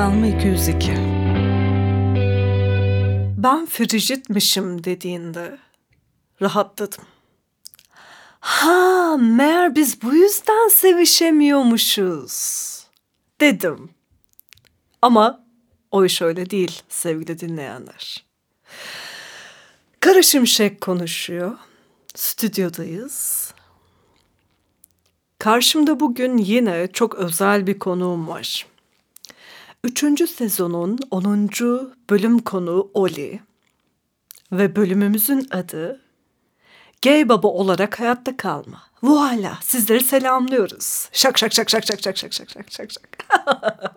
Kalma 202. Ben frijitmişim dediğinde rahatladım. Ha, meğer biz bu yüzden sevişemiyormuşuz dedim. Ama o iş öyle değil sevgili dinleyenler. Kara Şimşek konuşuyor. Stüdyodayız. Karşımda bugün yine çok özel bir konuğum var. Üçüncü sezonun 10. bölüm konuğu Oli. Ve bölümümüzün adı Gay Baba olarak hayatta kalma. Voila sizleri selamlıyoruz. Şak şak şak şak şak şak şak şak şak şak şak.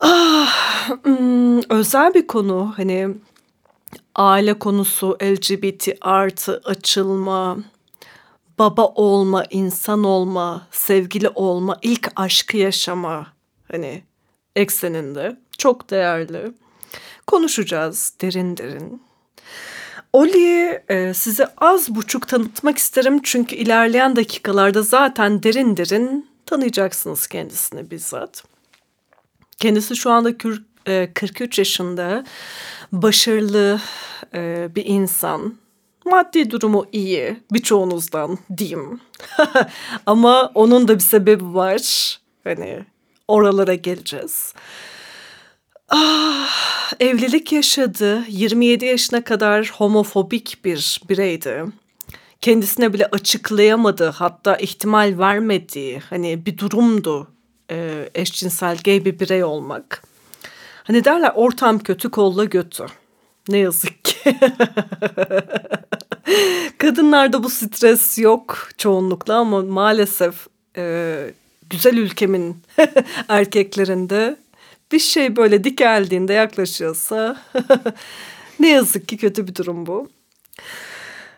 ah, hmm, özel bir konu hani aile konusu LGBT artı açılma, baba olma, insan olma, sevgili olma, ilk aşkı yaşama hani ekseninde çok değerli. Konuşacağız derin derin. Oli'yi e, size az buçuk tanıtmak isterim çünkü ilerleyen dakikalarda zaten derin derin tanıyacaksınız kendisini bizzat. Kendisi şu anda kür, e, 43 yaşında, başarılı e, bir insan. Maddi durumu iyi, birçoğunuzdan diyeyim. Ama onun da bir sebebi var. Hani oralara geleceğiz. Ah, evlilik yaşadı. 27 yaşına kadar homofobik bir bireydi. Kendisine bile açıklayamadı, hatta ihtimal vermediği hani bir durumdu e, eşcinsel gay bir birey olmak. Hani derler ortam kötü kolla götü. Ne yazık ki. Kadınlarda bu stres yok çoğunlukla ama maalesef e, güzel ülkemin erkeklerinde bir şey böyle dikeldiğinde yaklaşıyorsa ne yazık ki kötü bir durum bu.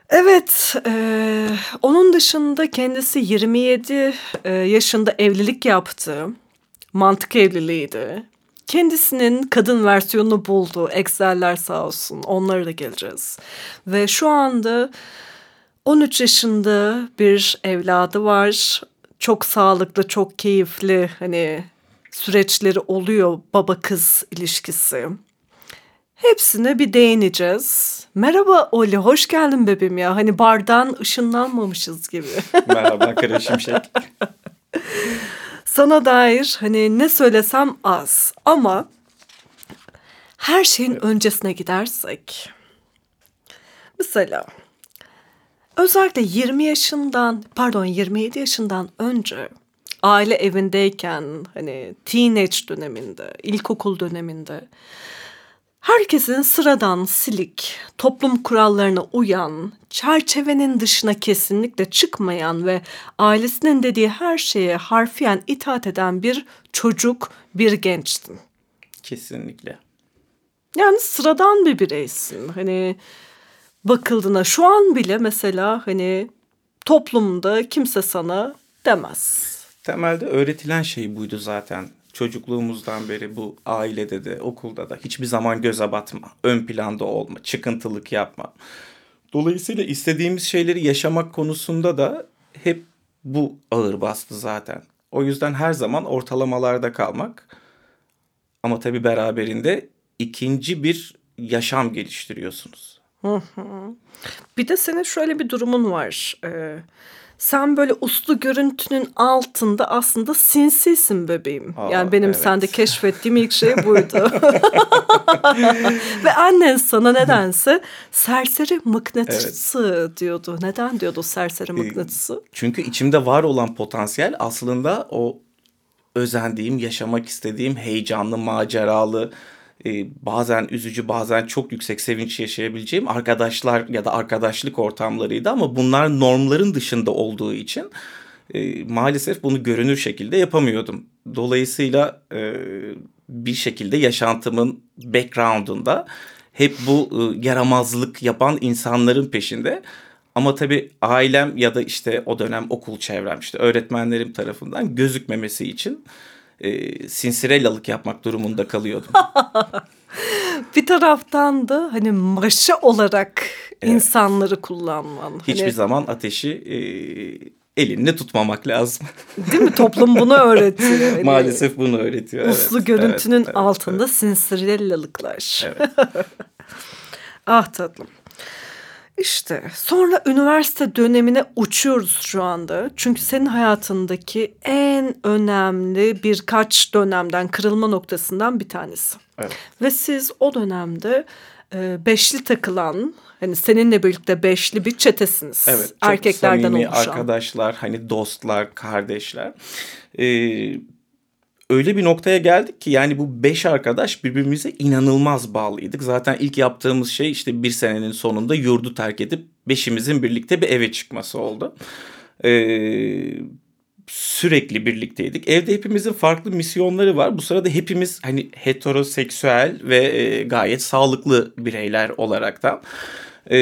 Evet, e, onun dışında kendisi 27 e, yaşında evlilik yaptı. Mantık evliliğiydi. Kendisinin kadın versiyonunu buldu. Excel'ler sağ olsun. Onlara da geleceğiz. Ve şu anda 13 yaşında bir evladı var. Çok sağlıklı, çok keyifli hani süreçleri oluyor baba kız ilişkisi. Hepsine bir değineceğiz. Merhaba Oli, hoş geldin bebeğim ya. Hani bardan ışınlanmamışız gibi. Merhaba Kara Şimşek. Sana dair hani ne söylesem az ama her şeyin öncesine gidersek. Mesela özellikle 20 yaşından pardon 27 yaşından önce aile evindeyken hani teenage döneminde, ilkokul döneminde herkesin sıradan, silik, toplum kurallarına uyan, çerçevenin dışına kesinlikle çıkmayan ve ailesinin dediği her şeye harfiyen itaat eden bir çocuk, bir gençtin. Kesinlikle. Yani sıradan bir bireysin. Hani bakıldığına şu an bile mesela hani toplumda kimse sana demez. Temelde öğretilen şey buydu zaten. Çocukluğumuzdan beri bu ailede de okulda da hiçbir zaman göze batma, ön planda olma, çıkıntılık yapma. Dolayısıyla istediğimiz şeyleri yaşamak konusunda da hep bu ağır bastı zaten. O yüzden her zaman ortalamalarda kalmak ama tabii beraberinde ikinci bir yaşam geliştiriyorsunuz. Bir de senin şöyle bir durumun var. Ee, sen böyle uslu görüntünün altında aslında sinsisin bebeğim. Aa, yani benim evet. sende keşfettiğim ilk şey buydu. Ve annen sana nedense serseri mıknatısı evet. diyordu. Neden diyordu serseri mıknatısı? Çünkü içimde var olan potansiyel aslında o özendiğim, yaşamak istediğim heyecanlı, maceralı, e, bazen üzücü bazen çok yüksek sevinç yaşayabileceğim arkadaşlar ya da arkadaşlık ortamlarıydı ama bunlar normların dışında olduğu için e, maalesef bunu görünür şekilde yapamıyordum. Dolayısıyla e, bir şekilde yaşantımın background'unda hep bu e, yaramazlık yapan insanların peşinde. Ama tabii ailem ya da işte o dönem okul çevrem işte öğretmenlerim tarafından gözükmemesi için e, sinsirellalık yapmak durumunda kalıyordum. bir taraftan da hani maşa olarak evet. insanları kullanman. Hiçbir hani... zaman ateşi e, elini tutmamak lazım. Değil mi? Toplum bunu öğretiyor. Hani Maalesef bunu öğretiyor. Uslu evet, görüntünün evet, altında evet. sinsirellalıklar. Evet. ah tatlım. İşte sonra üniversite dönemine uçuyoruz şu anda. Çünkü senin hayatındaki en önemli birkaç dönemden kırılma noktasından bir tanesi. Evet. Ve siz o dönemde e, beşli takılan hani seninle birlikte beşli bir çetesiniz. Evet. Çok Erkeklerden samimi oluşan. arkadaşlar hani dostlar kardeşler. Ee, öyle bir noktaya geldik ki yani bu beş arkadaş birbirimize inanılmaz bağlıydık. Zaten ilk yaptığımız şey işte bir senenin sonunda yurdu terk edip beşimizin birlikte bir eve çıkması oldu. Ee, sürekli birlikteydik. Evde hepimizin farklı misyonları var. Bu sırada hepimiz hani heteroseksüel ve e, gayet sağlıklı bireyler olarak da e,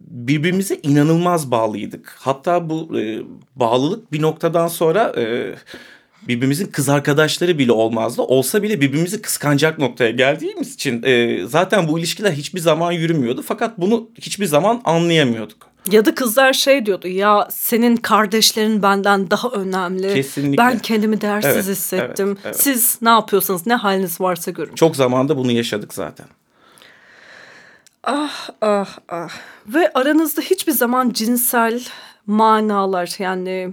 birbirimize inanılmaz bağlıydık. Hatta bu e, bağlılık bir noktadan sonra e, birbirimizin kız arkadaşları bile olmazdı. Olsa bile birbirimizi kıskanacak noktaya geldiğimiz için e, zaten bu ilişkiler hiçbir zaman yürümüyordu. Fakat bunu hiçbir zaman anlayamıyorduk. Ya da kızlar şey diyordu ya senin kardeşlerin benden daha önemli. Kesinlikle. Ben kendimi değersiz evet, hissettim. Evet, evet. Siz ne yapıyorsanız ne haliniz varsa görün. Çok zamanda bunu yaşadık zaten. Ah ah ah. Ve aranızda hiçbir zaman cinsel manalar yani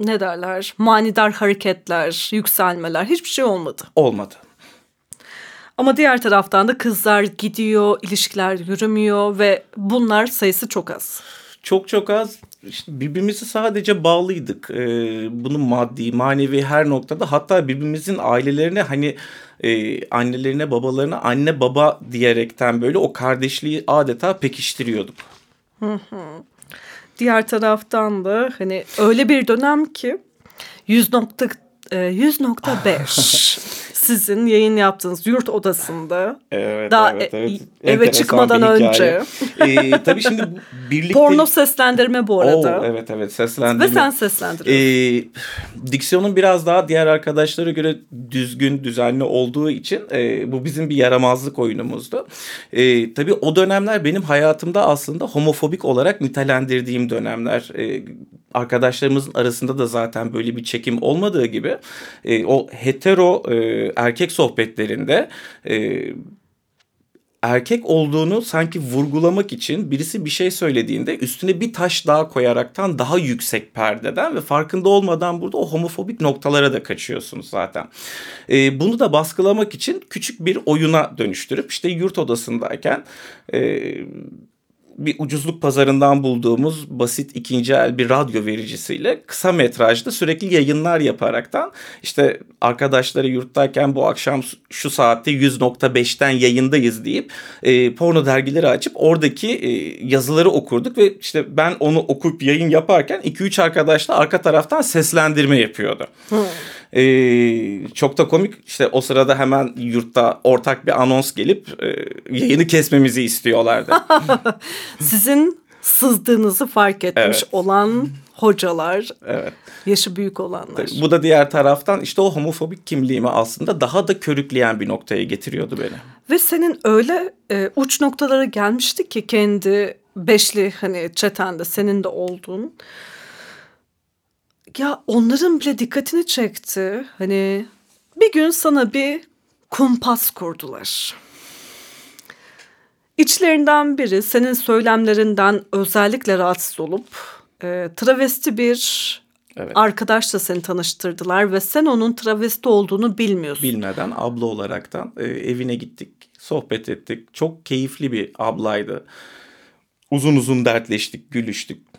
ne derler manidar hareketler, yükselmeler hiçbir şey olmadı. Olmadı. Ama diğer taraftan da kızlar gidiyor, ilişkiler yürümüyor ve bunlar sayısı çok az. Çok çok az. İşte birbirimizi sadece bağlıydık. Ee, bunu maddi, manevi her noktada hatta birbirimizin ailelerine hani e, annelerine, babalarına anne baba diyerekten böyle o kardeşliği adeta pekiştiriyorduk. Hı hı. Diğer taraftan da hani öyle bir dönem ki 100 nokta 100.5 sizin yayın yaptığınız yurt odasında. Evet, daha evet, evet. E, eve çıkmadan önce. ee, tabii şimdi birlikte... Porno seslendirme bu arada. Oo, evet evet seslendirme. Ve sen seslendiriyorsun. Ee, diksiyonun biraz daha diğer arkadaşlara göre düzgün, düzenli olduğu için e, bu bizim bir yaramazlık oyunumuzdu. E, tabii o dönemler benim hayatımda aslında homofobik olarak nitelendirdiğim dönemler. E, arkadaşlarımızın arasında da zaten böyle bir çekim olmadığı gibi e, o hetero e, erkek sohbetlerinde e, erkek olduğunu sanki vurgulamak için birisi bir şey söylediğinde üstüne bir taş daha koyaraktan daha yüksek perdeden ve farkında olmadan burada o homofobik noktalara da kaçıyorsunuz zaten. E, bunu da baskılamak için küçük bir oyuna dönüştürüp işte yurt odasındayken e, bir ucuzluk pazarından bulduğumuz basit ikinci el bir radyo vericisiyle kısa metrajda sürekli yayınlar yaparaktan işte arkadaşları yurttayken bu akşam şu saatte 100.5'ten yayındayız deyip e, porno dergileri açıp oradaki e, yazıları okurduk ve işte ben onu okuyup yayın yaparken 2-3 arkadaş da arka taraftan seslendirme yapıyordu. Hmm. Ee, çok da komik işte o sırada hemen yurtta ortak bir anons gelip e, yayını kesmemizi istiyorlardı. Sizin sızdığınızı fark etmiş evet. olan hocalar, evet. yaşı büyük olanlar. Bu da diğer taraftan işte o homofobik kimliğimi aslında daha da körükleyen bir noktaya getiriyordu beni. Ve senin öyle e, uç noktalara gelmişti ki kendi beşli hani çetende senin de olduğun. Ya onların bile dikkatini çekti. Hani bir gün sana bir kumpas kurdular. İçlerinden biri senin söylemlerinden özellikle rahatsız olup e, travesti bir evet. arkadaşla seni tanıştırdılar ve sen onun travesti olduğunu bilmiyorsun. Bilmeden abla olaraktan e, evine gittik, sohbet ettik. Çok keyifli bir ablaydı. Uzun uzun dertleştik, gülüştük.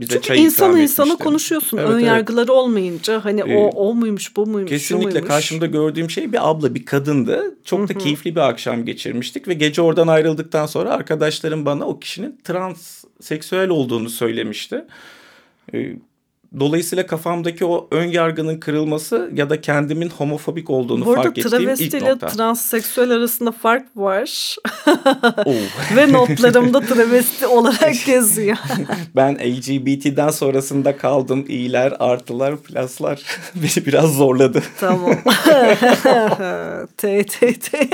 Bize Çünkü çay insan insana konuşuyorsun. Evet, Ön evet. olmayınca hani ee, o o muymuş bu muymuş Kesinlikle muymuş. karşımda gördüğüm şey bir abla bir kadındı. Çok da keyifli bir akşam geçirmiştik ve gece oradan ayrıldıktan sonra arkadaşlarım bana o kişinin trans seksüel olduğunu söylemişti. Ee, Dolayısıyla kafamdaki o ön yargının kırılması ya da kendimin homofobik olduğunu fark ettiğim ilk nokta. Bu arada travesti ile transseksüel arasında fark var. Ve notlarımda travesti olarak yazıyor. ben LGBT'den sonrasında kaldım. İyiler, artılar, pluslar beni biraz zorladı. Tamam. T, T, T.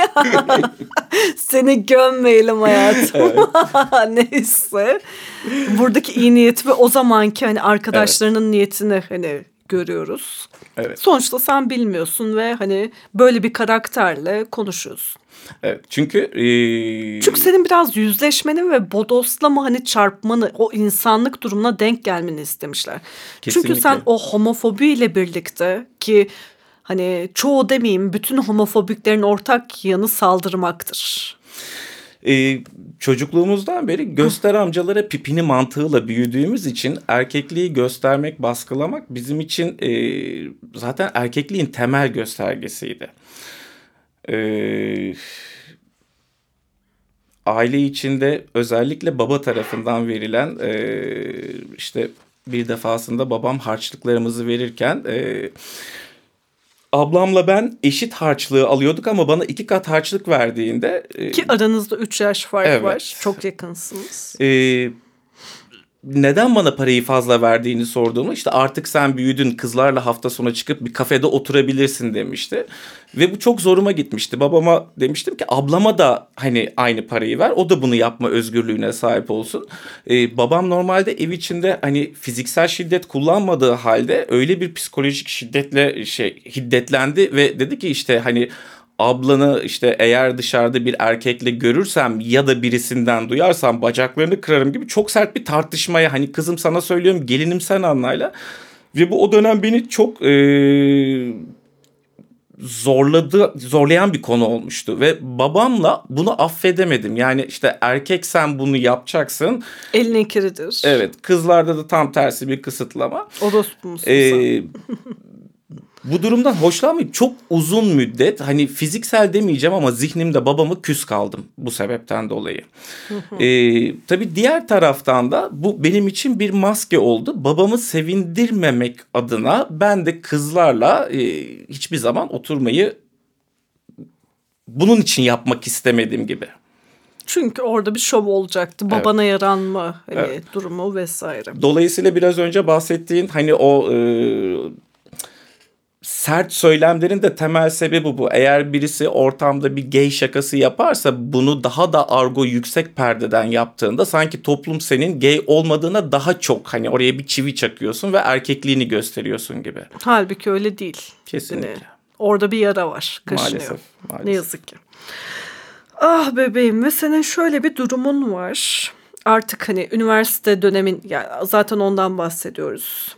Seni gömmeyelim hayatım. Neyse. buradaki iyi niyeti ve o zamanki hani arkadaşlarının evet. niyetini hani görüyoruz. Evet. Sonuçta sen bilmiyorsun ve hani böyle bir karakterle konuşuyorsun. Evet çünkü... E... Çünkü senin biraz yüzleşmeni ve bodoslama hani çarpmanı o insanlık durumuna denk gelmeni istemişler. Kesinlikle. Çünkü sen o homofobiyle birlikte ki hani çoğu demeyeyim bütün homofobiklerin ortak yanı saldırmaktır. Ee, çocukluğumuzdan beri göster amcalara pipini mantığıyla büyüdüğümüz için erkekliği göstermek, baskılamak bizim için e, zaten erkekliğin temel göstergesiydi. Ee, aile içinde özellikle baba tarafından verilen e, işte bir defasında babam harçlıklarımızı verirken e, ablamla ben eşit harçlığı alıyorduk ama bana iki kat harçlık verdiğinde... E, Ki aranızda üç yaş fark evet, var. Çok yakınsınız. E, neden bana parayı fazla verdiğini sorduğumu işte artık sen büyüdün kızlarla hafta sonu çıkıp bir kafede oturabilirsin demişti. Ve bu çok zoruma gitmişti. Babama demiştim ki ablama da hani aynı parayı ver. O da bunu yapma özgürlüğüne sahip olsun. Ee, babam normalde ev içinde hani fiziksel şiddet kullanmadığı halde öyle bir psikolojik şiddetle şey hiddetlendi ve dedi ki işte hani ablanı işte eğer dışarıda bir erkekle görürsem ya da birisinden duyarsam bacaklarını kırarım gibi çok sert bir tartışmaya hani kızım sana söylüyorum gelinim sen anlayla ve bu o dönem beni çok e, zorladı zorlayan bir konu olmuştu ve babamla bunu affedemedim. Yani işte erkek sen bunu yapacaksın. Elin kiridir. Evet kızlarda da tam tersi bir kısıtlama. Orospu musun ee, bu durumdan hoşlanmayıp çok uzun müddet hani fiziksel demeyeceğim ama zihnimde babamı küs kaldım bu sebepten dolayı. ee, tabii diğer taraftan da bu benim için bir maske oldu. Babamı sevindirmemek adına ben de kızlarla e, hiçbir zaman oturmayı bunun için yapmak istemedim gibi. Çünkü orada bir şov olacaktı. Babana evet. yaranma hani evet. durumu vesaire. Dolayısıyla biraz önce bahsettiğin hani o e, sert söylemlerin de temel sebebi bu. Eğer birisi ortamda bir gay şakası yaparsa bunu daha da argo yüksek perdeden yaptığında sanki toplum senin gay olmadığına daha çok hani oraya bir çivi çakıyorsun ve erkekliğini gösteriyorsun gibi. Halbuki öyle değil. Kesinlikle. Yani orada bir yara var. Kaşınıyor. Maalesef, maalesef. Ne yazık ki. Ah bebeğim ve senin şöyle bir durumun var. Artık hani üniversite dönemin yani zaten ondan bahsediyoruz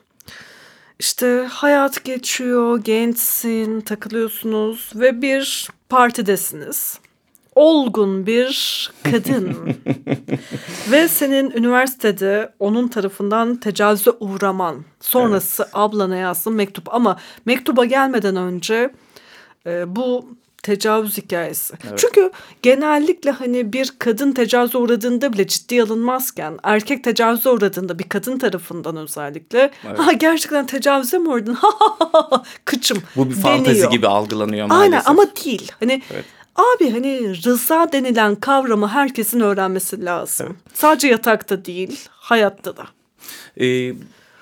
işte hayat geçiyor, gençsin, takılıyorsunuz ve bir partidesiniz. Olgun bir kadın. ve senin üniversitede onun tarafından tecavüze uğraman. Sonrası evet. ablana yazsın mektup ama mektuba gelmeden önce e, bu tecavüz hikayesi. Evet. Çünkü genellikle hani bir kadın tecavüze uğradığında bile ciddi alınmazken erkek tecavüze uğradığında bir kadın tarafından özellikle evet. ha gerçekten tecavüze mi uğradın? Kıçım Bu bir deniyor. fantezi gibi algılanıyor maalesef. Aynen ama değil. Hani evet. Abi hani rıza denilen kavramı herkesin öğrenmesi lazım. Evet. Sadece yatakta değil, hayatta da. Ee,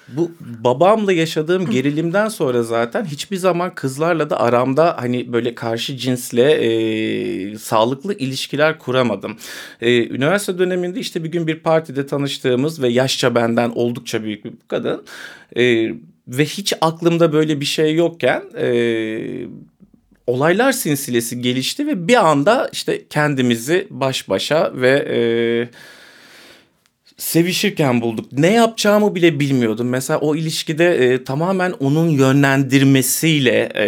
bu babamla yaşadığım gerilimden sonra zaten hiçbir zaman kızlarla da aramda hani böyle karşı cinsle e, sağlıklı ilişkiler kuramadım. E, üniversite döneminde işte bir gün bir partide tanıştığımız ve yaşça benden oldukça büyük bir kadın e, ve hiç aklımda böyle bir şey yokken e, olaylar sinsilesi gelişti ve bir anda işte kendimizi baş başa ve e, sevişirken bulduk. Ne yapacağımı bile bilmiyordum. Mesela o ilişkide e, tamamen onun yönlendirmesiyle e,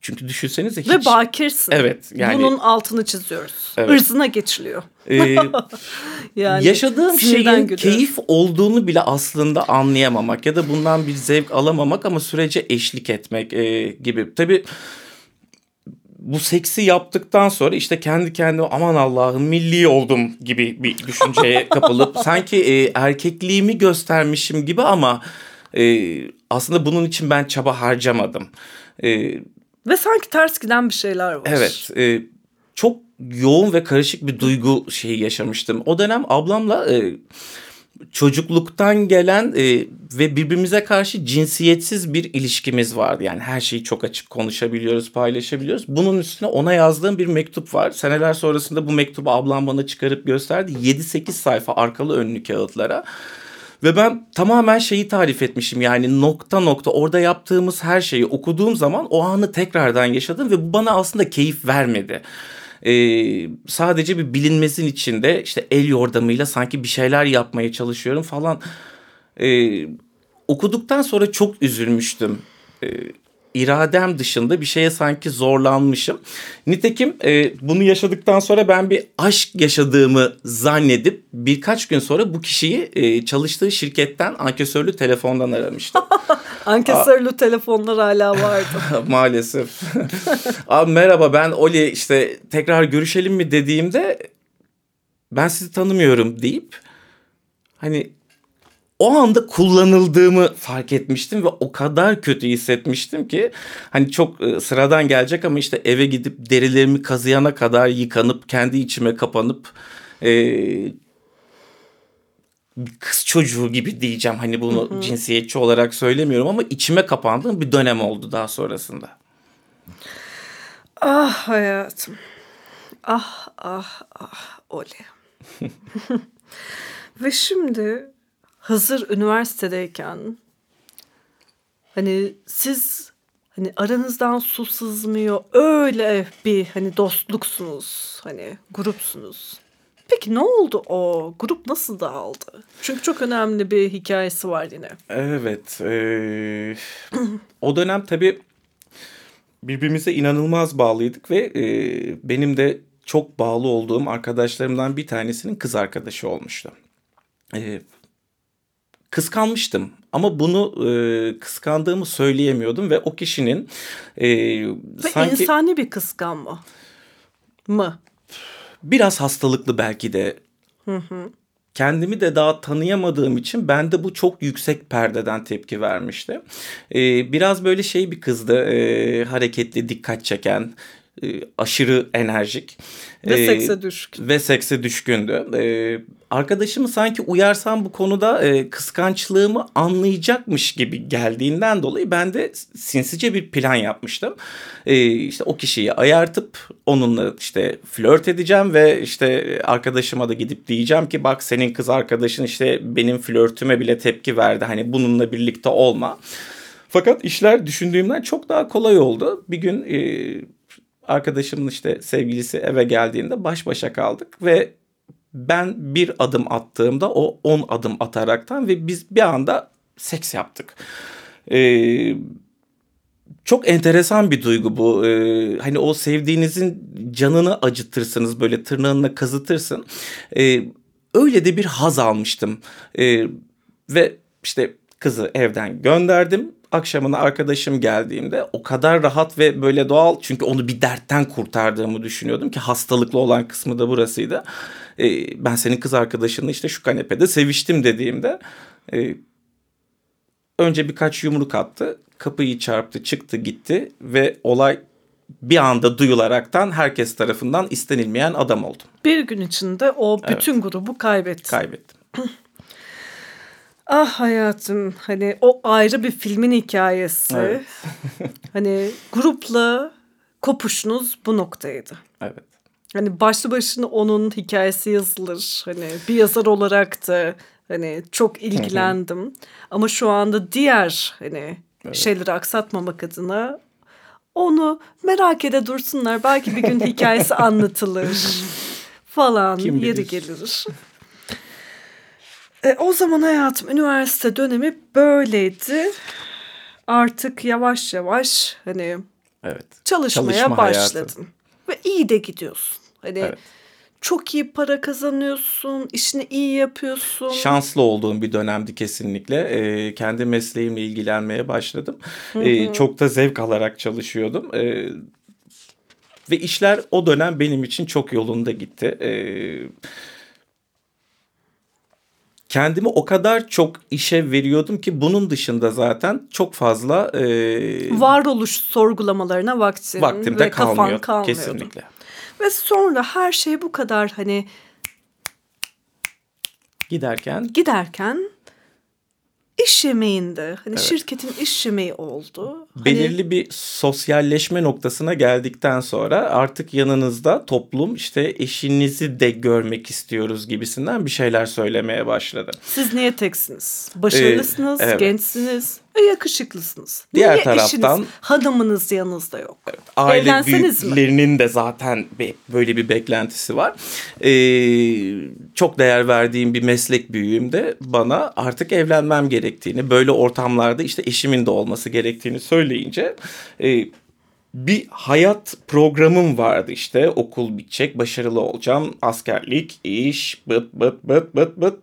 çünkü düşünsenize hiç... Ve bakirsin. Evet. Yani... Bunun altını çiziyoruz. Evet. Irzına geçiliyor. Ee, yani yaşadığım şeyin gülüyorum. keyif olduğunu bile aslında anlayamamak ya da bundan bir zevk alamamak ama sürece eşlik etmek e, gibi. Tabii bu seksi yaptıktan sonra işte kendi kendime aman Allah'ım milli oldum gibi bir düşünceye kapılıp sanki e, erkekliğimi göstermişim gibi ama e, aslında bunun için ben çaba harcamadım. E, ve sanki ters giden bir şeyler var. Evet. E, çok yoğun ve karışık bir duygu şeyi yaşamıştım. O dönem ablamla e, çocukluktan gelen e, ve birbirimize karşı cinsiyetsiz bir ilişkimiz vardı. Yani her şeyi çok açık konuşabiliyoruz, paylaşabiliyoruz. Bunun üstüne ona yazdığım bir mektup var. Seneler sonrasında bu mektubu ablam bana çıkarıp gösterdi. 7-8 sayfa arkalı önlü kağıtlara. Ve ben tamamen şeyi tarif etmişim yani nokta nokta orada yaptığımız her şeyi okuduğum zaman o anı tekrardan yaşadım ve bu bana aslında keyif vermedi. Ee, sadece bir bilinmesin içinde işte el yordamıyla sanki bir şeyler yapmaya çalışıyorum falan. Ee, okuduktan sonra çok üzülmüştüm. Ee, iradem dışında bir şeye sanki zorlanmışım. Nitekim e, bunu yaşadıktan sonra ben bir aşk yaşadığımı zannedip birkaç gün sonra bu kişiyi e, çalıştığı şirketten ankesörlü telefondan aramıştım. ankesörlü telefonlar hala vardı. Maalesef. Abi merhaba ben Oli işte tekrar görüşelim mi dediğimde ben sizi tanımıyorum deyip hani o anda kullanıldığımı fark etmiştim ve o kadar kötü hissetmiştim ki hani çok e, sıradan gelecek ama işte eve gidip derilerimi kazıyana kadar yıkanıp kendi içime kapanıp e, kız çocuğu gibi diyeceğim hani bunu hı hı. cinsiyetçi olarak söylemiyorum ama içime kapandığım bir dönem oldu daha sonrasında. Ah hayatım. Ah ah ah Oli. Ve şimdi hazır üniversitedeyken hani siz hani aranızdan su sızmıyor öyle bir hani dostluksunuz hani grupsunuz. Peki ne oldu o? Grup nasıl dağıldı? Çünkü çok önemli bir hikayesi var yine. Evet. E, o dönem tabii birbirimize inanılmaz bağlıydık ve e, benim de çok bağlı olduğum arkadaşlarımdan bir tanesinin kız arkadaşı olmuştu. E, kıskanmıştım ama bunu e, kıskandığımı söyleyemiyordum ve o kişinin e, ve sanki insani bir kıskanma mı? Biraz hastalıklı belki de. Hı hı. Kendimi de daha tanıyamadığım için ben de bu çok yüksek perdeden tepki vermişti. Ee, biraz böyle şey bir kızdı, e, hareketli, dikkat çeken, e, aşırı enerjik. Ve e, sekse düşkün. Ve sekse düşkündü. E, arkadaşımı sanki uyarsam bu konuda e, kıskançlığımı anlayacakmış gibi geldiğinden dolayı ben de sinsice bir plan yapmıştım. E, işte o kişiyi ayartıp onunla işte flört edeceğim ve işte arkadaşıma da gidip diyeceğim ki bak senin kız arkadaşın işte benim flörtüme bile tepki verdi. Hani bununla birlikte olma. Fakat işler düşündüğümden çok daha kolay oldu. Bir gün e, arkadaşımın işte sevgilisi eve geldiğinde baş başa kaldık ve ben bir adım attığımda o on adım ataraktan ve biz bir anda seks yaptık. Ee, çok enteresan bir duygu bu. Ee, hani o sevdiğinizin canını acıtırsınız böyle tırnağınla kazıtırsın. Ee, öyle de bir haz almıştım. Ee, ve işte kızı evden gönderdim akşamına arkadaşım geldiğimde o kadar rahat ve böyle doğal çünkü onu bir dertten kurtardığımı düşünüyordum ki hastalıklı olan kısmı da burasıydı. Ee, ben senin kız arkadaşınla işte şu kanepede seviştim dediğimde e, önce birkaç yumruk attı kapıyı çarptı çıktı gitti ve olay bir anda duyularaktan herkes tarafından istenilmeyen adam oldum. Bir gün içinde o bütün evet. grubu kaybettim. Kaybettim. Ah hayatım hani o ayrı bir filmin hikayesi. Evet. hani grupla kopuşunuz bu noktaydı. Evet. Hani başlı başına onun hikayesi yazılır. Hani bir yazar olarak da hani çok ilgilendim. Ama şu anda diğer hani evet. şeyleri aksatmamak adına onu merak ede dursunlar. Belki bir gün hikayesi anlatılır falan Kim yeri gelir. E, o zaman hayatım üniversite dönemi böyleydi. Artık yavaş yavaş hani evet. çalışmaya Çalışma başladın. Hayatı. Ve iyi de gidiyorsun. Hani evet. çok iyi para kazanıyorsun, işini iyi yapıyorsun. Şanslı olduğum bir dönemdi kesinlikle. E, kendi mesleğimle ilgilenmeye başladım. E, çok da zevk alarak çalışıyordum. E, ve işler o dönem benim için çok yolunda gitti. Evet kendimi o kadar çok işe veriyordum ki bunun dışında zaten çok fazla e, varoluş sorgulamalarına vaktin vaktim de kalmıyor, kalmıyordu. Kesinlikle. Ve sonra her şey bu kadar hani giderken giderken iş yemeğinde hani evet. şirketin iş yemeği oldu. Hani Belirli hani... bir sosyalleşme noktasına geldikten sonra artık yanınızda toplum işte eşinizi de görmek istiyoruz gibisinden bir şeyler söylemeye başladı. Siz niye teksiniz? Başarılısınız, ee, evet. gençsiniz ve yakışıklısınız. Diğer niye taraftan eşiniz, hanımınız yanınızda yok? Evet, aile büyüklerinin mi? de zaten böyle bir beklentisi var. Ee, çok değer verdiğim bir meslek büyüğüm de bana artık evlenmem gerektiğini, böyle ortamlarda işte eşimin de olması gerektiğini söyleyince e, bir hayat programım vardı işte okul bitecek, başarılı olacağım, askerlik, iş, bıt bıt bıt bıt bıt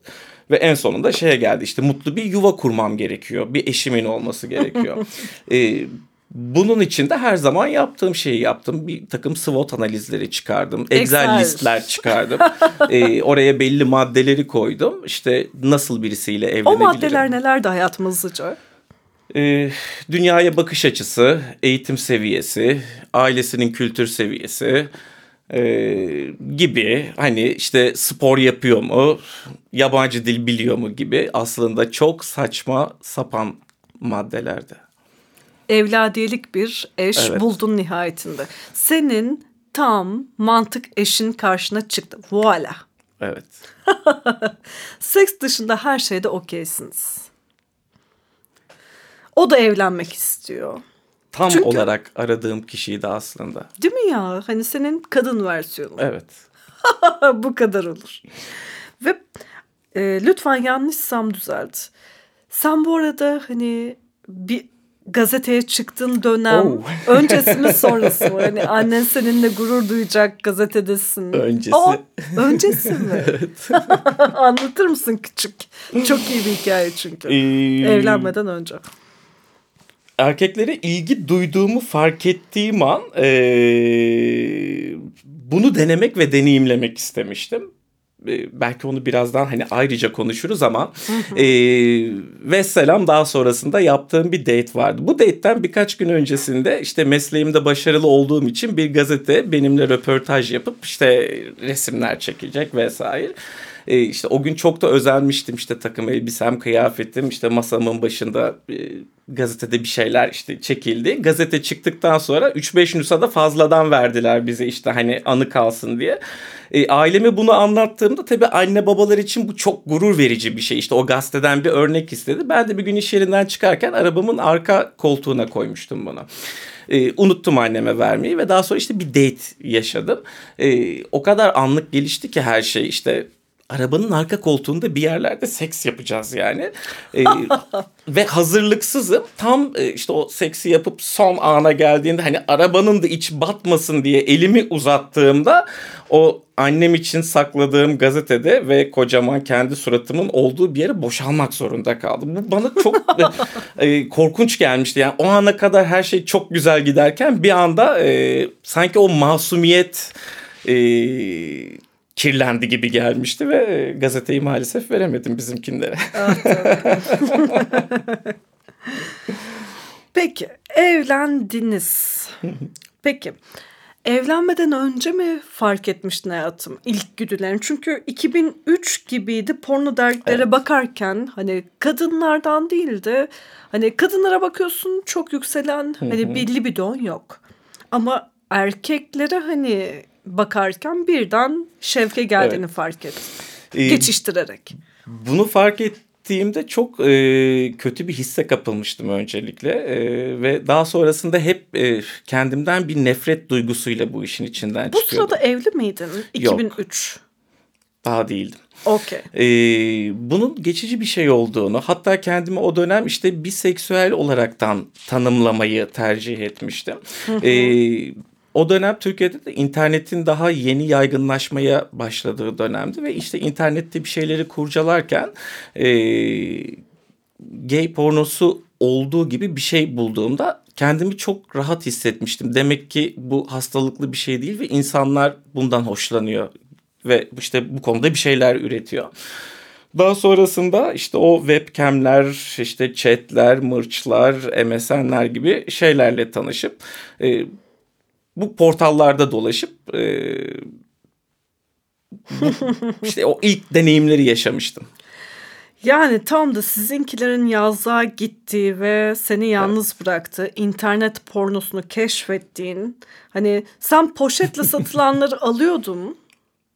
ve en sonunda şeye geldi işte mutlu bir yuva kurmam gerekiyor, bir eşimin olması gerekiyor. e, bunun için de her zaman yaptığım şeyi yaptım. Bir takım SWOT analizleri çıkardım. Excel, Excel listler çıkardım. ee, oraya belli maddeleri koydum. İşte nasıl birisiyle evlenebilirim. O maddeler nelerdi hayatımızca? Ee, dünyaya bakış açısı, eğitim seviyesi, ailesinin kültür seviyesi e, gibi hani işte spor yapıyor mu, yabancı dil biliyor mu gibi aslında çok saçma sapan maddelerdi evladiyelik bir eş evet. buldun nihayetinde. Senin tam mantık eşin karşına çıktı. Voila. Evet. Seks dışında her şeyde okeysiniz. O da evlenmek istiyor. Tam Çünkü, olarak aradığım kişiydi aslında. Değil mi ya? Hani senin kadın versiyonu. Evet. Bu kadar olur. Ve e, lütfen yanlışsam düzelt. Sen bu arada hani bir gazeteye çıktığın dönem oh. öncesi mi sonrası mı? Hani annen seninle gurur duyacak gazetedesin. Öncesi. Aa, öncesi mi? evet. Anlatır mısın küçük? Çok iyi bir hikaye çünkü. Ee, Evlenmeden önce. Erkeklere ilgi duyduğumu fark ettiğim an ee, bunu denemek ve deneyimlemek istemiştim. E, belki onu birazdan hani ayrıca konuşuruz ama e, ve selam daha sonrasında yaptığım bir date vardı. Bu date'ten birkaç gün öncesinde işte mesleğimde başarılı olduğum için bir gazete benimle röportaj yapıp işte resimler çekecek vesaire. E, işte o gün çok da özenmiştim işte takım elbisem, kıyafetim işte masamın başında e, gazetede bir şeyler işte çekildi. Gazete çıktıktan sonra 3-5 nüshada fazladan verdiler bize işte hani anı kalsın diye. E, aileme bunu anlattığımda tabii anne babalar için bu çok gurur verici bir şey. İşte o gazeteden bir örnek istedi. Ben de bir gün iş yerinden çıkarken arabamın arka koltuğuna koymuştum bunu. E, unuttum anneme vermeyi ve daha sonra işte bir date yaşadım. E, o kadar anlık gelişti ki her şey işte arabanın arka koltuğunda bir yerlerde seks yapacağız yani. Ee, ve hazırlıksızım. Tam e, işte o seksi yapıp son ana geldiğinde hani arabanın da iç batmasın diye elimi uzattığımda o annem için sakladığım gazetede ve kocaman kendi suratımın olduğu bir yere boşalmak zorunda kaldım. Bu bana çok e, korkunç gelmişti. Yani o ana kadar her şey çok güzel giderken bir anda e, sanki o masumiyet e, kirlendi gibi gelmişti ve gazeteyi maalesef veremedim bizimkinlere. Ah, Peki evlendiniz. Peki evlenmeden önce mi fark etmiştin hayatım ilk güdülerini? Çünkü 2003 gibiydi porno dergilere evet. bakarken hani kadınlardan değildi. Hani kadınlara bakıyorsun çok yükselen hani bir libidon yok. Ama erkeklere hani bakarken birden şevke geldiğini evet. fark ettim. Ee, Geçiştirerek. Bunu fark ettiğimde çok e, kötü bir hisse kapılmıştım öncelikle e, ve daha sonrasında hep e, kendimden bir nefret duygusuyla bu işin içinden bu çıkıyordum. Bu sırada evli miydin? 2003. Yok. Daha değildim. Okey. Ee, bunun geçici bir şey olduğunu hatta kendimi o dönem işte biseksüel olaraktan tanımlamayı tercih etmiştim. ee, o dönem Türkiye'de de internetin daha yeni yaygınlaşmaya başladığı dönemdi ve işte internette bir şeyleri kurcalarken e, gay pornosu olduğu gibi bir şey bulduğumda kendimi çok rahat hissetmiştim. Demek ki bu hastalıklı bir şey değil ve insanlar bundan hoşlanıyor ve işte bu konuda bir şeyler üretiyor. Daha sonrasında işte o webcamler, işte chatler, mırçlar, MSN'ler gibi şeylerle tanışıp e, bu portallarda dolaşıp e, bu, işte o ilk deneyimleri yaşamıştım. Yani tam da sizinkilerin yazlığa gittiği ve seni yalnız bıraktığı, internet pornosunu keşfettiğin, hani sen poşetle satılanları alıyordun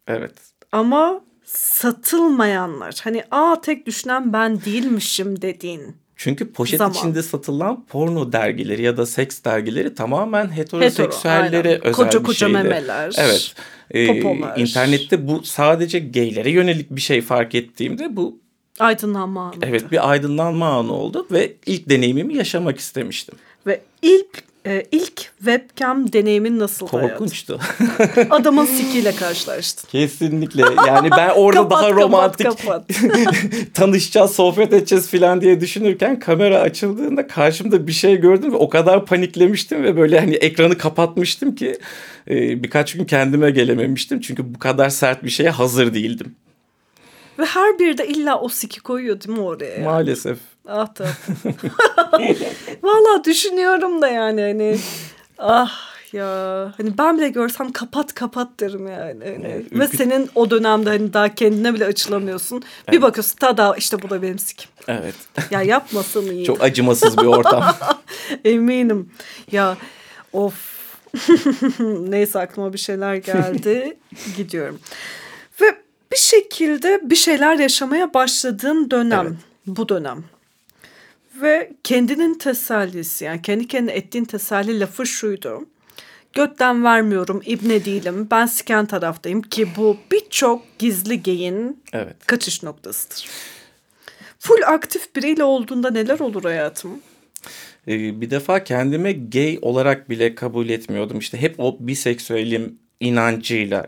Evet. ama satılmayanlar, hani aa tek düşünen ben değilmişim dediğin. Çünkü poşet Zaman. içinde satılan porno dergileri ya da seks dergileri tamamen heteroseksüellere aynen. özel Koca bir koca şeydi. memeler, Evet. Ee, popolar. internette bu sadece geylere yönelik bir şey fark ettiğimde bu Aydınlanma anı. evet bir aydınlanma anı oldu ve ilk deneyimimi yaşamak istemiştim. Ve ilk e, ilk webcam deneyimin hayatım? Korkunçtu. Adamın sikiyle karşılaştın. Kesinlikle. Yani ben orada Kapat, daha kapat, romantik kapat. tanışacağız, sohbet edeceğiz falan diye düşünürken kamera açıldığında karşımda bir şey gördüm ve o kadar paniklemiştim ve böyle hani ekranı kapatmıştım ki e, birkaç gün kendime gelememiştim. Çünkü bu kadar sert bir şeye hazır değildim. Ve her biri de illa o siki koyuyor değil mi oraya? Maalesef. Ah tabii. Valla düşünüyorum da yani hani ah ya hani ben bile görsem kapat kapat derim yani. Hani. Evet, Ve senin o dönemde hani daha kendine bile açılamıyorsun. Bir bakıyorsun tada işte bu da benim sikim. Evet. Ya yapmasın iyi. Çok acımasız bir ortam. Eminim. Ya of. Neyse aklıma bir şeyler geldi. Gidiyorum. Ve bir şekilde bir şeyler yaşamaya başladığın dönem. Evet. Bu dönem. Ve kendinin tesellisi yani kendi kendine ettiğin teselli lafı şuydu. Götten vermiyorum, ibne değilim, ben siken taraftayım ki bu birçok gizli geyin Evet. kaçış noktasıdır. Full aktif biriyle olduğunda neler olur hayatım? Ee, bir defa kendime gay olarak bile kabul etmiyordum. İşte hep o biseksüelim inancıyla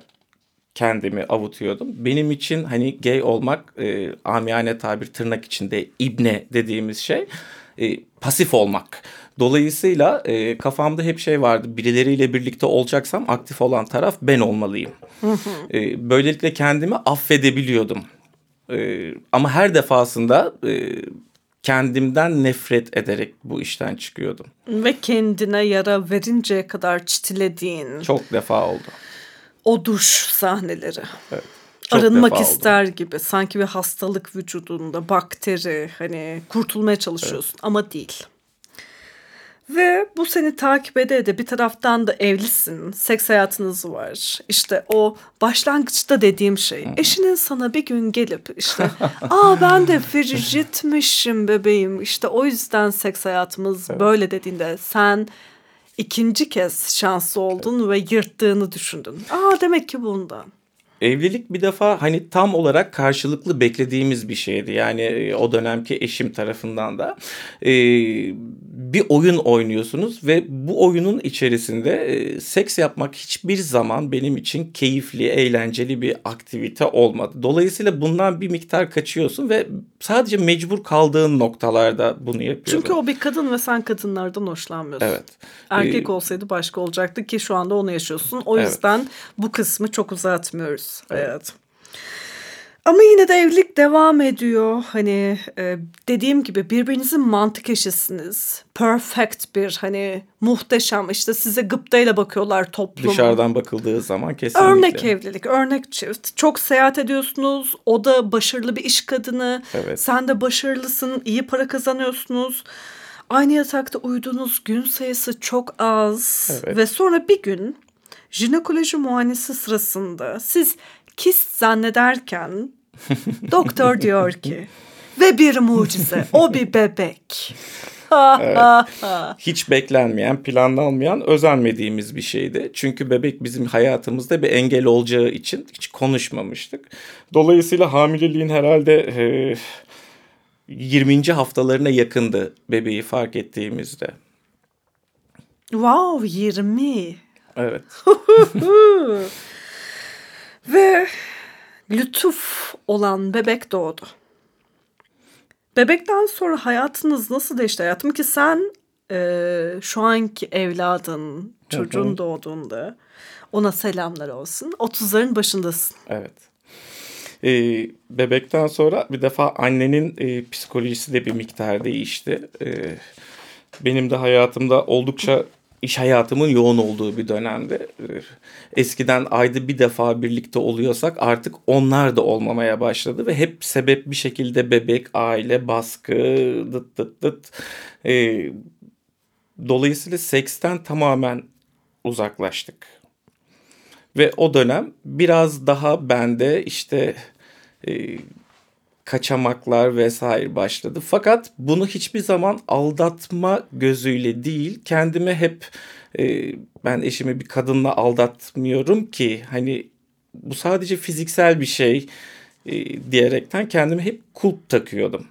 kendimi avutuyordum. Benim için hani gay olmak e, amiyane tabir tırnak içinde ibne dediğimiz şey e, pasif olmak. Dolayısıyla e, kafamda hep şey vardı birileriyle birlikte olacaksam aktif olan taraf ben olmalıyım. E, böylelikle kendimi affedebiliyordum. E, ama her defasında e, kendimden nefret ederek bu işten çıkıyordum. Ve kendine yara verinceye kadar çitilediğin Çok defa oldu. O duş sahneleri. Evet. Çok Arınmak defa oldu. ister gibi sanki bir hastalık vücudunda bakteri hani kurtulmaya çalışıyorsun ama değil. Ve bu seni takip ede ede bir taraftan da evlisin, seks hayatınız var. İşte o başlangıçta dediğim şey. Eşinin sana bir gün gelip işte aa ben de frijitmişim bebeğim. İşte o yüzden seks hayatımız böyle dediğinde sen ikinci kez şanslı oldun ve yırttığını düşündün. Aa demek ki bundan. Evlilik bir defa hani tam olarak karşılıklı beklediğimiz bir şeydi. Yani e, o dönemki eşim tarafından da e, bir oyun oynuyorsunuz ve bu oyunun içerisinde e, seks yapmak hiçbir zaman benim için keyifli, eğlenceli bir aktivite olmadı. Dolayısıyla bundan bir miktar kaçıyorsun ve sadece mecbur kaldığın noktalarda bunu yapıyorsun. Çünkü o bir kadın ve sen kadınlardan hoşlanmıyorsun. Evet. Erkek Ee, olsaydı başka olacaktı ki şu anda onu yaşıyorsun. O Evet. yüzden bu kısmı çok uzatmıyoruz hayatım. Ama yine de evlilik devam ediyor. Hani e, dediğim gibi birbirinizin mantık eşisiniz. Perfect bir hani muhteşem işte size gıptayla bakıyorlar toplum. Dışarıdan bakıldığı zaman kesinlikle. Örnek evlilik, örnek çift. Çok seyahat ediyorsunuz. O da başarılı bir iş kadını. Evet. Sen de başarılısın, iyi para kazanıyorsunuz. Aynı yatakta uyuduğunuz gün sayısı çok az. Evet. Ve sonra bir gün jinekoloji muayenesi sırasında siz kist zannederken doktor diyor ki ve bir mucize o bir bebek. hiç beklenmeyen, planlanmayan, özenmediğimiz bir şeydi. Çünkü bebek bizim hayatımızda bir engel olacağı için hiç konuşmamıştık. Dolayısıyla hamileliğin herhalde e, 20. haftalarına yakındı bebeği fark ettiğimizde. wow 20. Evet. Ve lütuf olan bebek doğdu. Bebekten sonra hayatınız nasıl değişti hayatım ki sen e, şu anki evladın çocuğun doğduğunda ona selamlar olsun 30'ların başındasın. Evet. Ee, bebekten sonra bir defa annenin e, psikolojisi de bir miktar değişti. Ee, benim de hayatımda oldukça iş hayatımın yoğun olduğu bir dönemde. Eskiden ayda bir defa birlikte oluyorsak artık onlar da olmamaya başladı ve hep sebep bir şekilde bebek, aile, baskı, dıt dıt dıt. E, dolayısıyla seksten tamamen uzaklaştık. Ve o dönem biraz daha bende işte e, kaçamaklar vesaire başladı. Fakat bunu hiçbir zaman aldatma gözüyle değil kendime hep e, ben eşimi bir kadınla aldatmıyorum ki hani bu sadece fiziksel bir şey e, diyerekten kendime hep kulp takıyordum.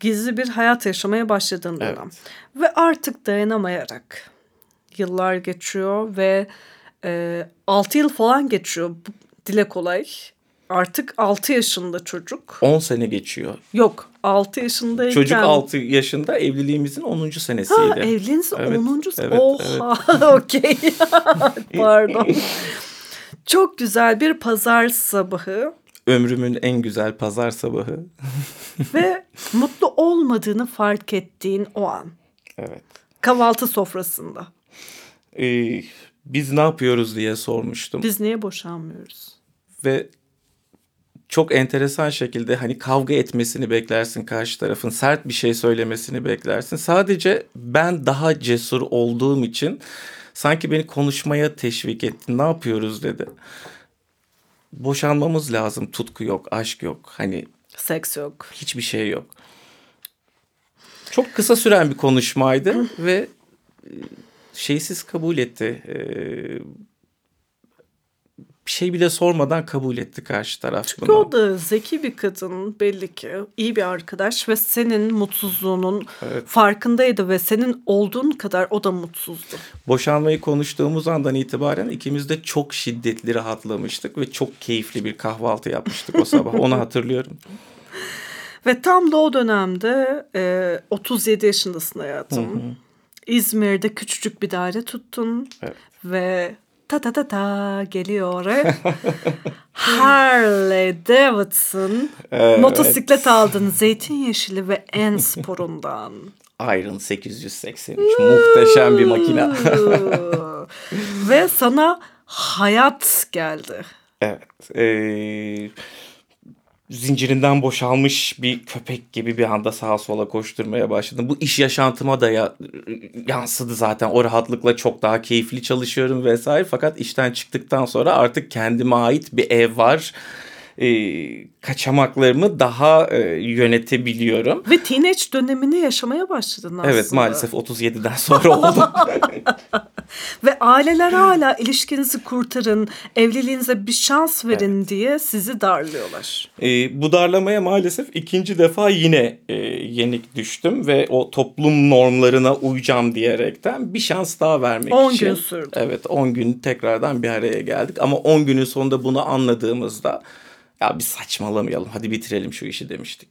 Gizli bir hayat yaşamaya başladığın dönem. Evet. Ve artık dayanamayarak yıllar geçiyor ve e, 6 yıl falan geçiyor. Dile kolay. Artık 6 yaşında çocuk. 10 sene geçiyor. Yok 6 yaşındayken. Çocuk 6 yaşında evliliğimizin 10. senesiydi. Ha, evliliğiniz Evet, 10. evet, Oha okey. Pardon. Çok güzel bir pazar sabahı Ömrümün en güzel pazar sabahı. ve mutlu olmadığını fark ettiğin o an. Evet. Kahvaltı sofrasında. Ee, biz ne yapıyoruz diye sormuştum. Biz niye boşanmıyoruz? Ve çok enteresan şekilde hani kavga etmesini beklersin karşı tarafın. Sert bir şey söylemesini beklersin. Sadece ben daha cesur olduğum için sanki beni konuşmaya teşvik etti. Ne yapıyoruz dedi. Boşanmamız lazım. Tutku yok, aşk yok. Hani Seks yok. hiçbir şey yok. Çok kısa süren bir konuşmaydı ve e, şeysiz kabul etti. Ee, bir şey bile sormadan kabul etti karşı taraf Çünkü bunu. o da zeki bir kadın belli ki. iyi bir arkadaş ve senin mutsuzluğunun Evet. farkındaydı ve senin olduğun kadar o da mutsuzdu. Boşanmayı konuştuğumuz andan itibaren ikimiz de çok şiddetli rahatlamıştık ve çok keyifli bir kahvaltı yapmıştık o sabah. Onu hatırlıyorum. Ve tam da o dönemde e, 37 yaşındasın hayatım. İzmir'de küçücük bir daire tuttun Evet. ve ta ta ta ta geliyor. Harley Davidson Evet. motosiklet aldın zeytin yeşili ve en sporundan. Iron 883 muhteşem bir makine. ve sana hayat geldi. Evet. Ee, zincirinden boşalmış bir köpek gibi bir anda sağa sola koşturmaya başladım. Bu iş yaşantıma da ya, yansıdı zaten. O rahatlıkla çok daha keyifli çalışıyorum vesaire. Fakat işten çıktıktan sonra artık kendime ait bir ev var. Ee, kaçamaklarımı daha e, yönetebiliyorum. Ve teenage dönemini yaşamaya başladın aslında. Evet maalesef 37'den sonra oldu. Ve aileler hala ilişkinizi kurtarın, evliliğinize bir şans verin diye sizi darlıyorlar. E, bu darlamaya maalesef ikinci defa yine e, yenik düştüm ve o toplum normlarına uyacağım diyerekten bir şans daha vermek 10 için. gün sürdü. Evet 10 gün tekrardan bir araya geldik ama 10 günün sonunda bunu anladığımızda ya bir saçmalamayalım hadi bitirelim şu işi demiştik.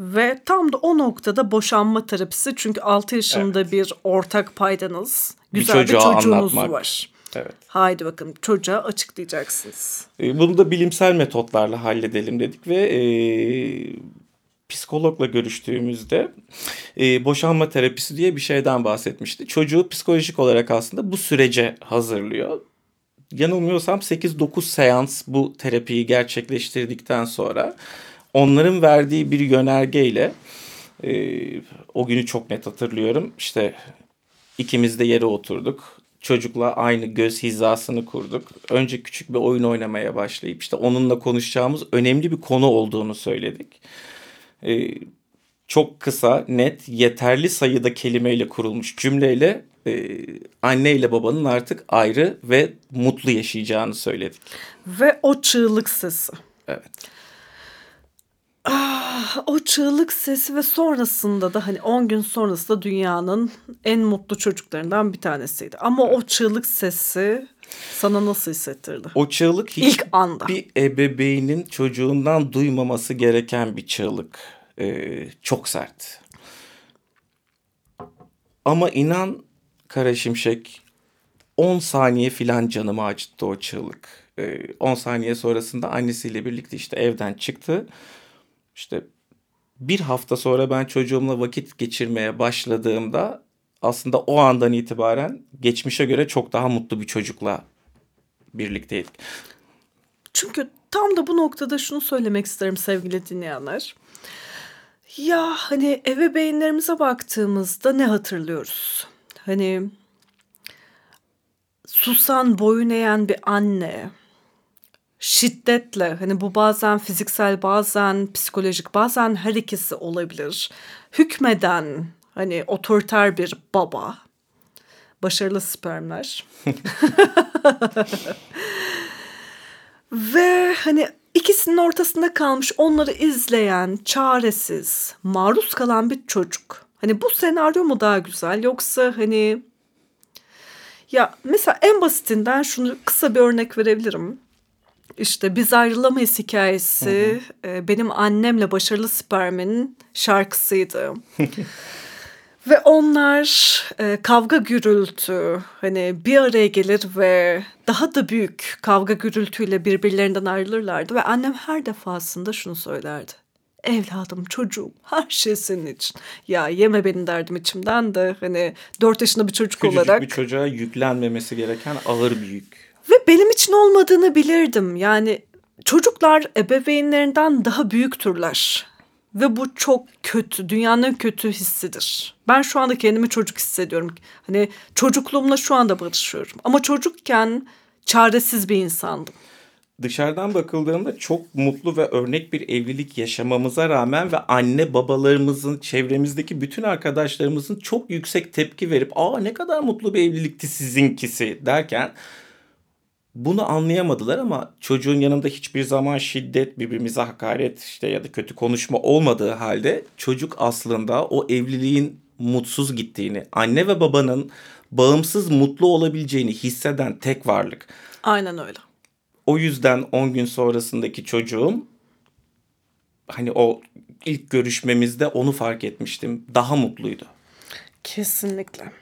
Ve tam da o noktada boşanma terapisi çünkü 6 yaşında bir ortak paydanız, Bir güzel bir, çocuğa çocuğunuz anlatmak. var. Evet. Haydi bakın çocuğa açıklayacaksınız. E, Bunu da bilimsel metotlarla halledelim dedik ve e, psikologla görüştüğümüzde e, boşanma terapisi diye bir şeyden bahsetmişti. Çocuğu psikolojik olarak aslında bu sürece hazırlıyor. Yanılmıyorsam 8-9 seans bu terapiyi gerçekleştirdikten sonra onların verdiği bir yönergeyle e, o günü çok net hatırlıyorum. İşte ikimiz de yere oturduk. Çocukla aynı göz hizasını kurduk. Önce küçük bir oyun oynamaya başlayıp işte onunla konuşacağımız önemli bir konu olduğunu söyledik. Ee, çok kısa, net, yeterli sayıda kelimeyle kurulmuş cümleyle e, anne ile babanın artık ayrı ve mutlu yaşayacağını söyledik. Ve o çığlık sesi. Evet. Ah, o çığlık sesi ve sonrasında da hani 10 gün sonrasında dünyanın en mutlu çocuklarından bir tanesiydi. Ama o çığlık sesi sana nasıl hissettirdi? O çığlık hiç İlk anda. bir ebeveynin çocuğundan duymaması gereken bir çığlık. Ee, çok sert. Ama inan Kara Şimşek 10 saniye filan canımı acıttı o çığlık. Ee, 10 saniye sonrasında annesiyle birlikte işte evden çıktı. İşte bir hafta sonra ben çocuğumla vakit geçirmeye başladığımda aslında o andan itibaren geçmişe göre çok daha mutlu bir çocukla birlikteydik. Çünkü tam da bu noktada şunu söylemek isterim sevgili dinleyenler. Ya hani ebeveynlerimize baktığımızda ne hatırlıyoruz? Hani susan, boyun eğen bir anne, şiddetle hani bu bazen fiziksel bazen psikolojik bazen her ikisi olabilir. Hükmeden hani otoriter bir baba. Başarılı spermler. Ve hani ikisinin ortasında kalmış onları izleyen, çaresiz, maruz kalan bir çocuk. Hani bu senaryo mu daha güzel yoksa hani ya mesela en basitinden şunu kısa bir örnek verebilirim. İşte Biz Ayrılamayız hikayesi hı hı. E, benim annemle Başarılı Spermen'in şarkısıydı. ve onlar e, kavga gürültü hani bir araya gelir ve daha da büyük kavga gürültüyle birbirlerinden ayrılırlardı. Ve annem her defasında şunu söylerdi. Evladım, çocuğum, her şey senin için. Ya yeme benim derdim içimden de hani dört yaşında bir çocuk Küçücük olarak. bir çocuğa yüklenmemesi gereken ağır bir yük. Ve benim için olmadığını bilirdim. Yani çocuklar ebeveynlerinden daha büyüktürler. Ve bu çok kötü, dünyanın kötü hissidir. Ben şu anda kendimi çocuk hissediyorum. Hani çocukluğumla şu anda barışıyorum. Ama çocukken çaresiz bir insandım. Dışarıdan bakıldığında çok mutlu ve örnek bir evlilik yaşamamıza rağmen ve anne babalarımızın, çevremizdeki bütün arkadaşlarımızın çok yüksek tepki verip ''Aa ne kadar mutlu bir evlilikti sizinkisi'' derken bunu anlayamadılar ama çocuğun yanında hiçbir zaman şiddet, birbirimize hakaret işte ya da kötü konuşma olmadığı halde çocuk aslında o evliliğin mutsuz gittiğini, anne ve babanın bağımsız mutlu olabileceğini hisseden tek varlık. Aynen öyle. O yüzden 10 gün sonrasındaki çocuğum hani o ilk görüşmemizde onu fark etmiştim. Daha mutluydu. Kesinlikle.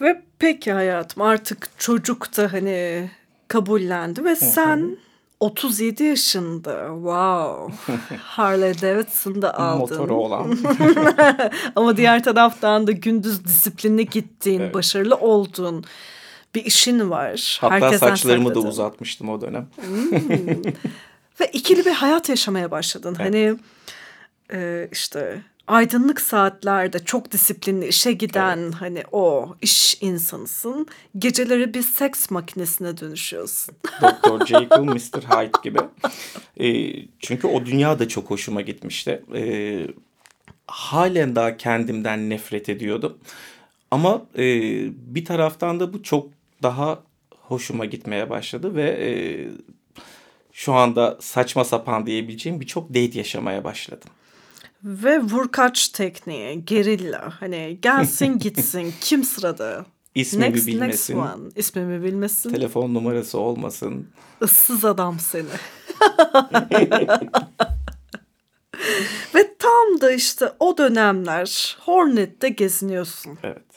Ve peki hayatım artık çocuk da hani kabullendi ve sen 37 yaşında wow Harley Davidson'da aldın. Motoru olan. Ama diğer taraftan da gündüz disiplinli gittiğin, evet. başarılı olduğun bir işin var. Hatta Herkesten saçlarımı sakladın. da uzatmıştım o dönem. Hmm. Ve ikili bir hayat yaşamaya başladın. Evet. Hani e, işte aydınlık saatlerde çok disiplinli işe giden evet. hani o iş insanısın. Geceleri bir seks makinesine dönüşüyorsun. Doktor Jekyll, Mr. Hyde gibi. E, çünkü o dünya da çok hoşuma gitmişti. E, halen daha kendimden nefret ediyordum. Ama e, bir taraftan da bu çok daha hoşuma gitmeye başladı ve e, şu anda saçma sapan diyebileceğim birçok date yaşamaya başladım. Ve vurkaç tekniği, gerilla. Hani gelsin gitsin. Kim sırada? İsmimi next, bilmesin. Next one. İsmimi bilmesin. Telefon numarası olmasın. Issız adam seni. Ve tam da işte o dönemler Hornet'te geziniyorsun. Evet.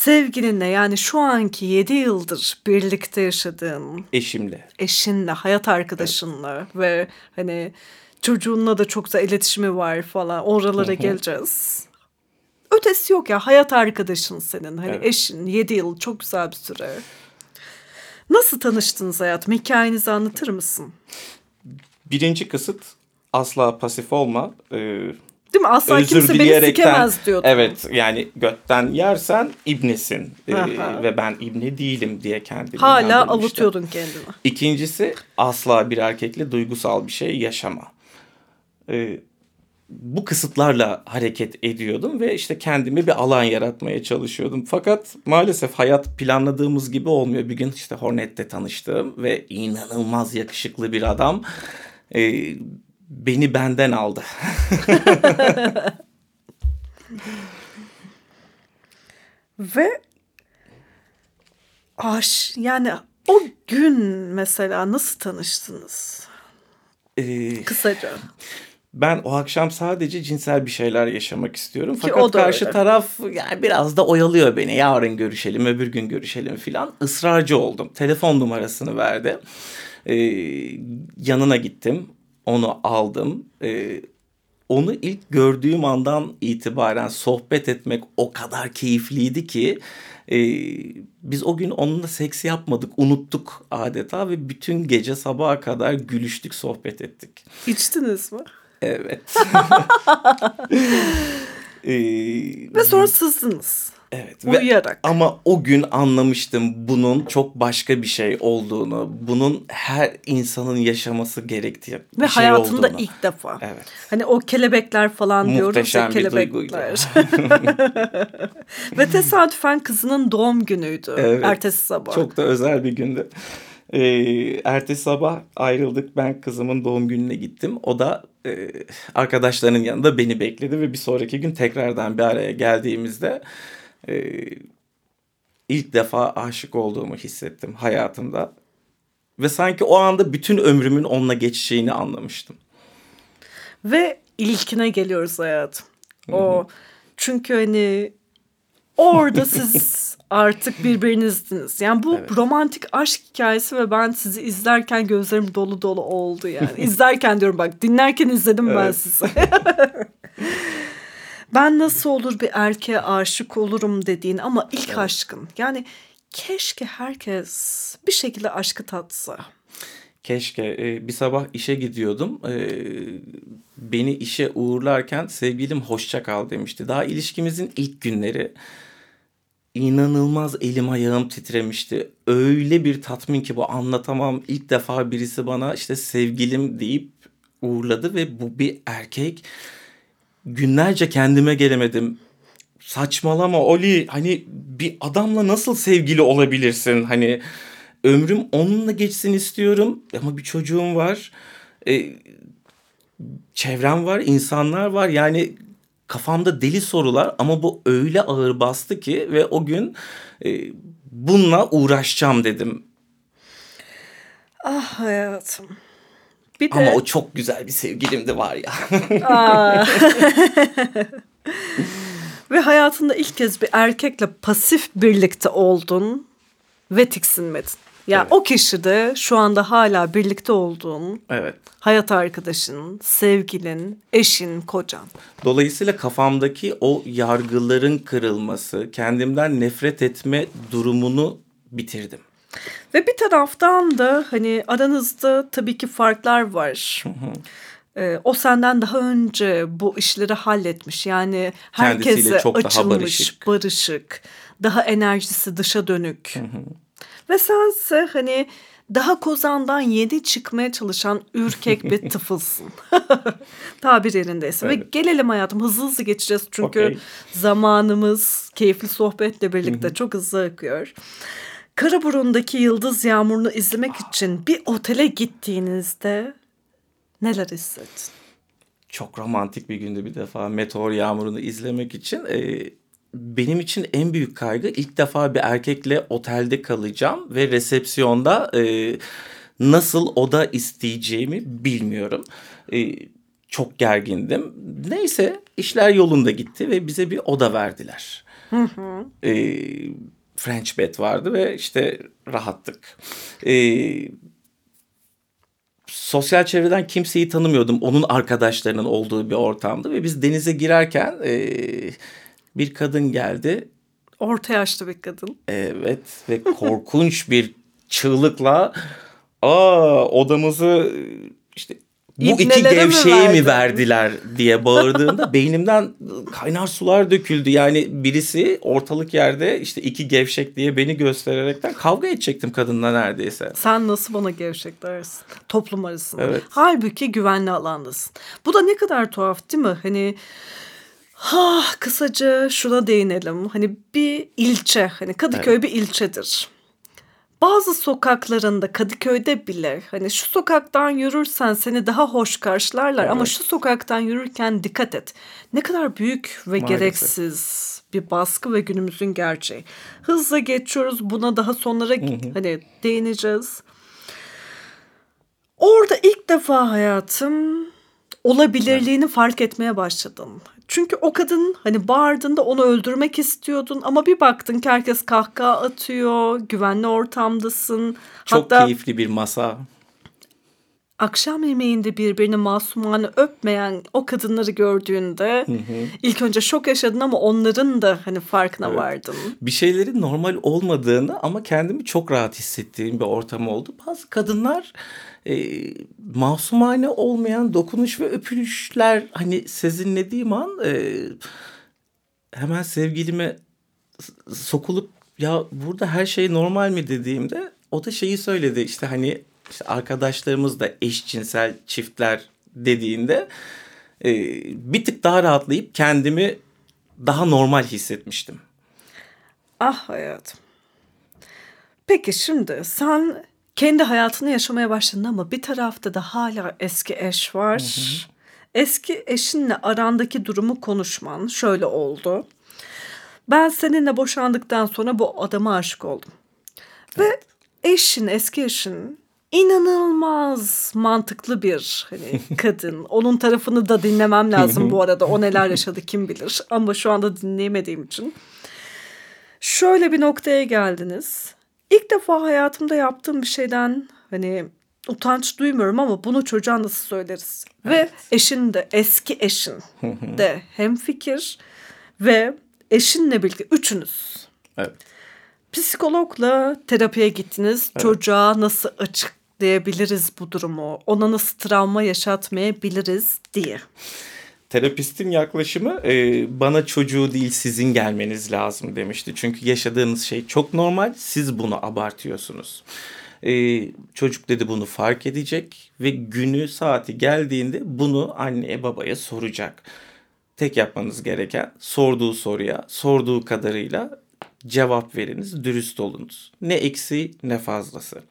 Sevgilinle yani şu anki 7 yıldır birlikte yaşadığın eşimle, eşinle, hayat arkadaşınla evet. ve hani çocuğunla da çok da iletişimi var falan. Oralara geleceğiz. Ötesi yok ya hayat arkadaşın senin. Hani evet. eşin 7 yıl çok güzel bir süre. Nasıl tanıştınız hayatım? Hikayenizi anlatır mısın? Birinci kısıt asla pasif olma. Ee, Değil mi? Asla özür kimse beni sikemez diyordun. Evet yani götten yersen ibnesin. Ee, ve ben ibne değilim diye kendimi Hala avutuyordun kendini. İkincisi asla bir erkekle duygusal bir şey yaşama e, bu kısıtlarla hareket ediyordum ve işte kendimi bir alan yaratmaya çalışıyordum. Fakat maalesef hayat planladığımız gibi olmuyor. Bir gün işte Hornet'te tanıştım ve inanılmaz yakışıklı bir adam e, beni benden aldı. ve aş yani o gün mesela nasıl tanıştınız? Ee, Kısaca ben o akşam sadece cinsel bir şeyler yaşamak istiyorum. Ki Fakat karşı öyle. taraf yani biraz da oyalıyor beni. Yarın görüşelim, öbür gün görüşelim filan. Israrcı oldum. Telefon numarasını verdi. Ee, yanına gittim. Onu aldım. Ee, onu ilk gördüğüm andan itibaren sohbet etmek o kadar keyifliydi ki e, biz o gün onunla seks yapmadık, unuttuk adeta ve bütün gece sabaha kadar gülüştük, sohbet ettik. İçtiniz mi? Evet. ee, Ve sonra sızdınız. Evet. Uyuyarak. Ve, ama o gün anlamıştım bunun çok başka bir şey olduğunu. Bunun her insanın yaşaması gerektiği Ve bir şey hayatında olduğunu. ilk defa. Evet. Hani o kelebekler falan diyoruz ya Muhteşem kelebekler. Ve tesadüfen kızının doğum günüydü. Evet. Ertesi sabah. Çok da özel bir gündü. Ee, ertesi sabah ayrıldık. Ben kızımın doğum gününe gittim. O da e, arkadaşlarının yanında beni bekledi ve bir sonraki gün tekrardan bir araya geldiğimizde e, ilk defa aşık olduğumu hissettim hayatımda. Ve sanki o anda bütün ömrümün onunla geçeceğini anlamıştım. Ve ilkine geliyoruz hayatım. O çünkü hani orada siz artık birbirinizdiniz. Yani bu Evet. romantik aşk hikayesi ve ben sizi izlerken gözlerim dolu dolu oldu yani. İzlerken diyorum bak dinlerken izledim ben Evet. sizi. ben nasıl olur bir erkeğe aşık olurum dediğin ama ilk aşkın. Yani keşke herkes bir şekilde aşkı tatsa. Keşke e, bir sabah işe gidiyordum. E, beni işe uğurlarken sevgilim hoşça kal demişti. Daha ilişkimizin ilk günleri. İnanılmaz elim ayağım titremişti. Öyle bir tatmin ki bu anlatamam. İlk defa birisi bana işte sevgilim deyip uğurladı ve bu bir erkek. Günlerce kendime gelemedim. Saçmalama Oli hani bir adamla nasıl sevgili olabilirsin? Hani ömrüm onunla geçsin istiyorum ama bir çocuğum var. E, çevrem var, insanlar var. Yani kafamda deli sorular ama bu öyle ağır bastı ki ve o gün e, bununla uğraşacağım dedim. Ah hayatım. Bir de... Ama o çok güzel bir sevgilimdi var ya. Ve hayatında ilk kez bir erkekle pasif birlikte oldun ve tiksinmedin. Ya Evet. o kişi de şu anda hala birlikte olduğun evet. hayat arkadaşın, sevgilin, eşin, kocan. Dolayısıyla kafamdaki o yargıların kırılması, kendimden nefret etme durumunu bitirdim. Ve bir taraftan da hani aranızda tabii ki farklar var. Ee, o senden daha önce bu işleri halletmiş. Yani herkese Kendisiyle çok daha açılmış, barışık. barışık, daha enerjisi dışa dönük. Ve sense hani daha kozandan yeni çıkmaya çalışan ürkek bir tıfılsın. Tabir yerindeyse. Ve Evet. gelelim hayatım hızlı hızlı geçeceğiz. Çünkü Okey. zamanımız keyifli sohbetle birlikte çok hızlı akıyor. Karaburun'daki yıldız yağmurunu izlemek için bir otele gittiğinizde neler hissettin? Çok romantik bir gündü bir defa meteor yağmurunu izlemek için. Ee, benim için en büyük kaygı ilk defa bir erkekle otelde kalacağım ve resepsiyonda e, nasıl oda isteyeceğimi bilmiyorum. E, çok gergindim. Neyse işler yolunda gitti ve bize bir oda verdiler. E, French bed vardı ve işte rahattık. E, sosyal çevreden kimseyi tanımıyordum. Onun arkadaşlarının olduğu bir ortamdı ve biz denize girerken e, bir kadın geldi. Orta yaşlı bir kadın. Evet ve korkunç bir çığlıkla aa odamızı işte bu iki İbnelere mi mi verdi?" verdiler diye bağırdığında beynimden kaynar sular döküldü. Yani birisi ortalık yerde işte iki gevşek diye beni göstererekten kavga edecektim kadınla neredeyse. Sen nasıl bana gevşek dersin? Toplum arasında. Evet. Halbuki güvenli alandasın. Bu da ne kadar tuhaf değil mi? Hani ha kısaca şuna değinelim. Hani bir ilçe, hani Kadıköy bir ilçedir. Bazı sokaklarında Kadıköy'de bile hani şu sokaktan yürürsen seni daha hoş karşılarlar ama Evet. şu sokaktan yürürken dikkat et. Ne kadar büyük ve Maalesef. gereksiz bir baskı ve günümüzün gerçeği. Hızla geçiyoruz buna daha sonlara hani değineceğiz. Orada ilk defa hayatım olabilirliğini fark etmeye başladın. Çünkü o kadın hani bağırdığında onu öldürmek istiyordun ama bir baktın ki herkes kahkaha atıyor, güvenli ortamdasın. Çok Hatta keyifli bir masa. akşam yemeğinde birbirini masumane öpmeyen o kadınları gördüğünde ilk önce şok yaşadın ama onların da hani farkına Evet. vardın. bir şeylerin normal olmadığını ama kendimi çok rahat hissettiğim bir ortam oldu. Bazı kadınlar e, masumane olmayan dokunuş ve öpülüşler hani sezinlediğim an e, hemen sevgilime sokulup ya burada her şey normal mi dediğimde o da şeyi söyledi işte hani işte arkadaşlarımız da eşcinsel çiftler dediğinde e, bir tık daha rahatlayıp kendimi daha normal hissetmiştim. Ah hayatım. Peki şimdi sen kendi hayatını yaşamaya başladın ama bir tarafta da hala eski eş var. Eski eşinle arandaki durumu konuşman şöyle oldu. Ben seninle boşandıktan sonra bu adama aşık oldum. Ve eşin, eski eşin inanılmaz mantıklı bir hani kadın. Onun tarafını da dinlemem lazım bu arada. O neler yaşadı kim bilir. Ama şu anda dinleyemediğim için. Şöyle bir noktaya geldiniz. İlk defa hayatımda yaptığım bir şeyden hani utanç duymuyorum ama bunu çocuğa nasıl söyleriz? Ve eşin de eski eşin de hem fikir ve eşinle birlikte üçünüz Evet. psikologla terapiye gittiniz. Çocuğa nasıl açıklayabiliriz bu durumu? Ona nasıl travma yaşatmayabiliriz diye. Terapistin yaklaşımı e, bana çocuğu değil sizin gelmeniz lazım demişti. Çünkü yaşadığınız şey çok normal. Siz bunu abartıyorsunuz. E, çocuk dedi bunu fark edecek ve günü saati geldiğinde bunu anneye babaya soracak. Tek yapmanız gereken sorduğu soruya sorduğu kadarıyla cevap veriniz, dürüst olunuz. Ne eksiği ne fazlası.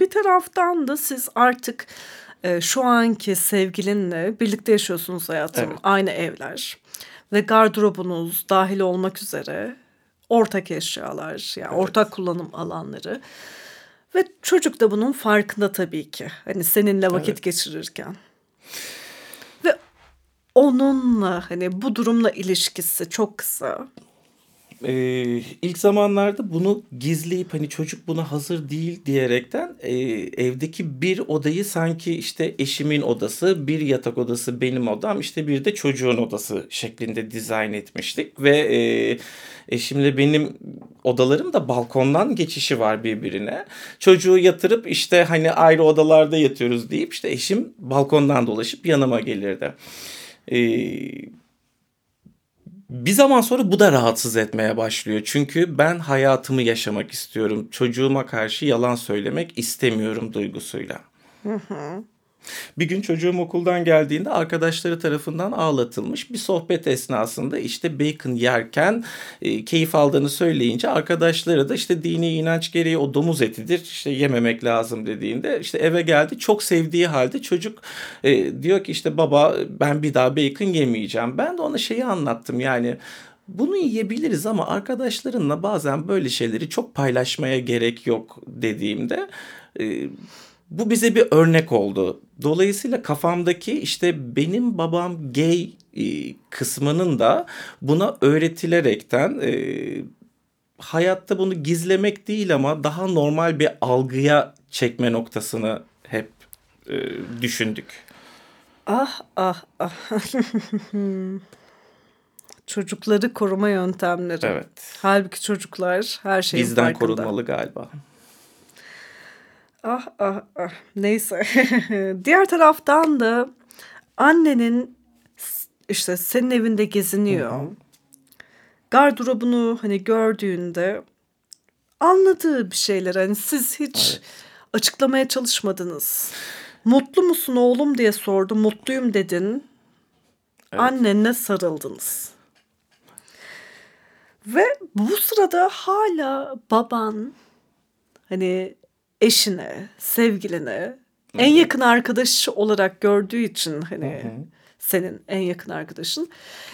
Bir taraftan da siz artık e, şu anki sevgilinle birlikte yaşıyorsunuz hayatım. Evet. Aynı evler. Ve gardırobunuz dahil olmak üzere ortak eşyalar, yani ortak kullanım alanları. Ve çocuk da bunun farkında tabii ki. Hani seninle vakit geçirirken. Ve onunla hani bu durumla ilişkisi çok kısa. Ee, ilk zamanlarda bunu gizleyip hani çocuk buna hazır değil diyerekten e, evdeki bir odayı sanki işte eşimin odası, bir yatak odası benim odam, işte bir de çocuğun odası şeklinde dizayn etmiştik ve e, eşimle benim odalarım da balkondan geçişi var birbirine. Çocuğu yatırıp işte hani ayrı odalarda yatıyoruz deyip işte eşim balkondan dolaşıp yanıma gelirdi. Ee, bir zaman sonra bu da rahatsız etmeye başlıyor. Çünkü ben hayatımı yaşamak istiyorum. Çocuğuma karşı yalan söylemek istemiyorum duygusuyla. Bir gün çocuğum okuldan geldiğinde arkadaşları tarafından ağlatılmış bir sohbet esnasında işte bacon yerken e, keyif aldığını söyleyince arkadaşları da işte dini inanç gereği o domuz etidir işte yememek lazım dediğinde işte eve geldi çok sevdiği halde çocuk e, diyor ki işte baba ben bir daha bacon yemeyeceğim. Ben de ona şeyi anlattım yani bunu yiyebiliriz ama arkadaşlarınla bazen böyle şeyleri çok paylaşmaya gerek yok dediğimde e, bu bize bir örnek oldu. Dolayısıyla kafamdaki işte benim babam gay e, kısmının da buna öğretilerekten e, hayatta bunu gizlemek değil ama daha normal bir algıya çekme noktasını hep e, düşündük. Ah ah ah. Çocukları koruma yöntemleri. Evet. Halbuki çocuklar her şeyin Bizden farkında. korunmalı galiba. Ah ah ah. Neyse. Diğer taraftan da annenin işte senin evinde geziniyor. Gardırobunu hani gördüğünde anladığı bir şeyler hani siz hiç açıklamaya çalışmadınız. Mutlu musun oğlum diye sordu. Mutluyum dedin. Annenle sarıldınız. Ve bu sırada hala baban hani eşine, sevgiline en yakın arkadaşı olarak gördüğü için hani senin en yakın arkadaşın.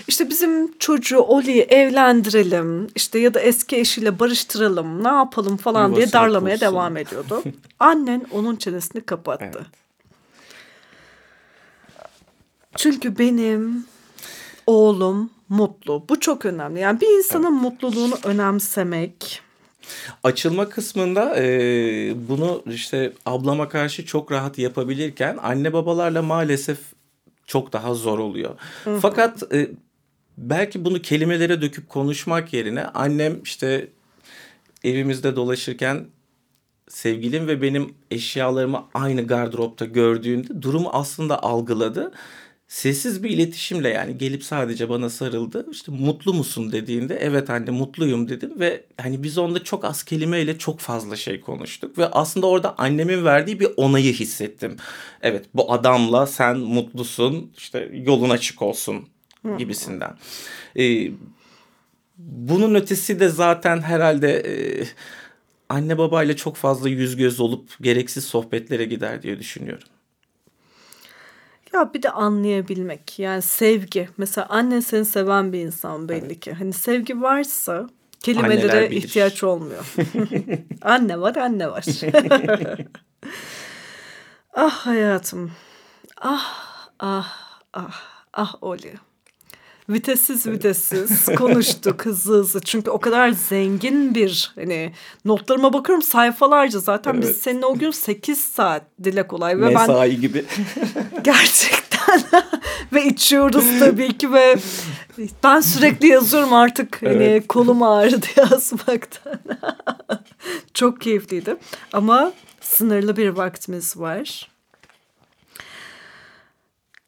İşte bizim çocuğu Oli'yi evlendirelim işte ya da eski eşiyle barıştıralım ne yapalım falan diye Yuvasını darlamaya kursun. devam ediyordu. Annen onun çenesini kapattı. Evet. Çünkü benim oğlum mutlu. Bu çok önemli. Yani bir insanın mutluluğunu önemsemek Açılma kısmında e, bunu işte ablama karşı çok rahat yapabilirken anne babalarla maalesef çok daha zor oluyor. Hı-hı. Fakat e, belki bunu kelimelere döküp konuşmak yerine annem işte evimizde dolaşırken sevgilim ve benim eşyalarımı aynı gardıropta gördüğünde durumu aslında algıladı. Sessiz bir iletişimle yani gelip sadece bana sarıldı. İşte mutlu musun dediğinde evet anne mutluyum dedim ve hani biz onda çok az kelimeyle çok fazla şey konuştuk ve aslında orada annemin verdiği bir onayı hissettim. Evet bu adamla sen mutlusun işte yolun açık olsun gibisinden. Ee, bunun ötesi de zaten herhalde e, anne babayla çok fazla yüz göz olup gereksiz sohbetlere gider diye düşünüyorum. Ya bir de anlayabilmek yani sevgi. Mesela annen seni seven bir insan belli evet. ki. Hani sevgi varsa kelimelere ihtiyaç olmuyor. anne var anne var. ah hayatım. Ah ah ah ah Oli. Vitessiz vitessiz konuştuk hızlı hızlı. Çünkü o kadar zengin bir hani notlarıma bakıyorum sayfalarca zaten evet. biz seninle o gün 8 saat dile kolay. Ve Mesai ben, gibi. gerçekten ve içiyoruz tabii ki ve ben sürekli yazıyorum artık hani evet. hani kolum ağrıdı yazmaktan. Çok keyifliydi ama sınırlı bir vaktimiz var.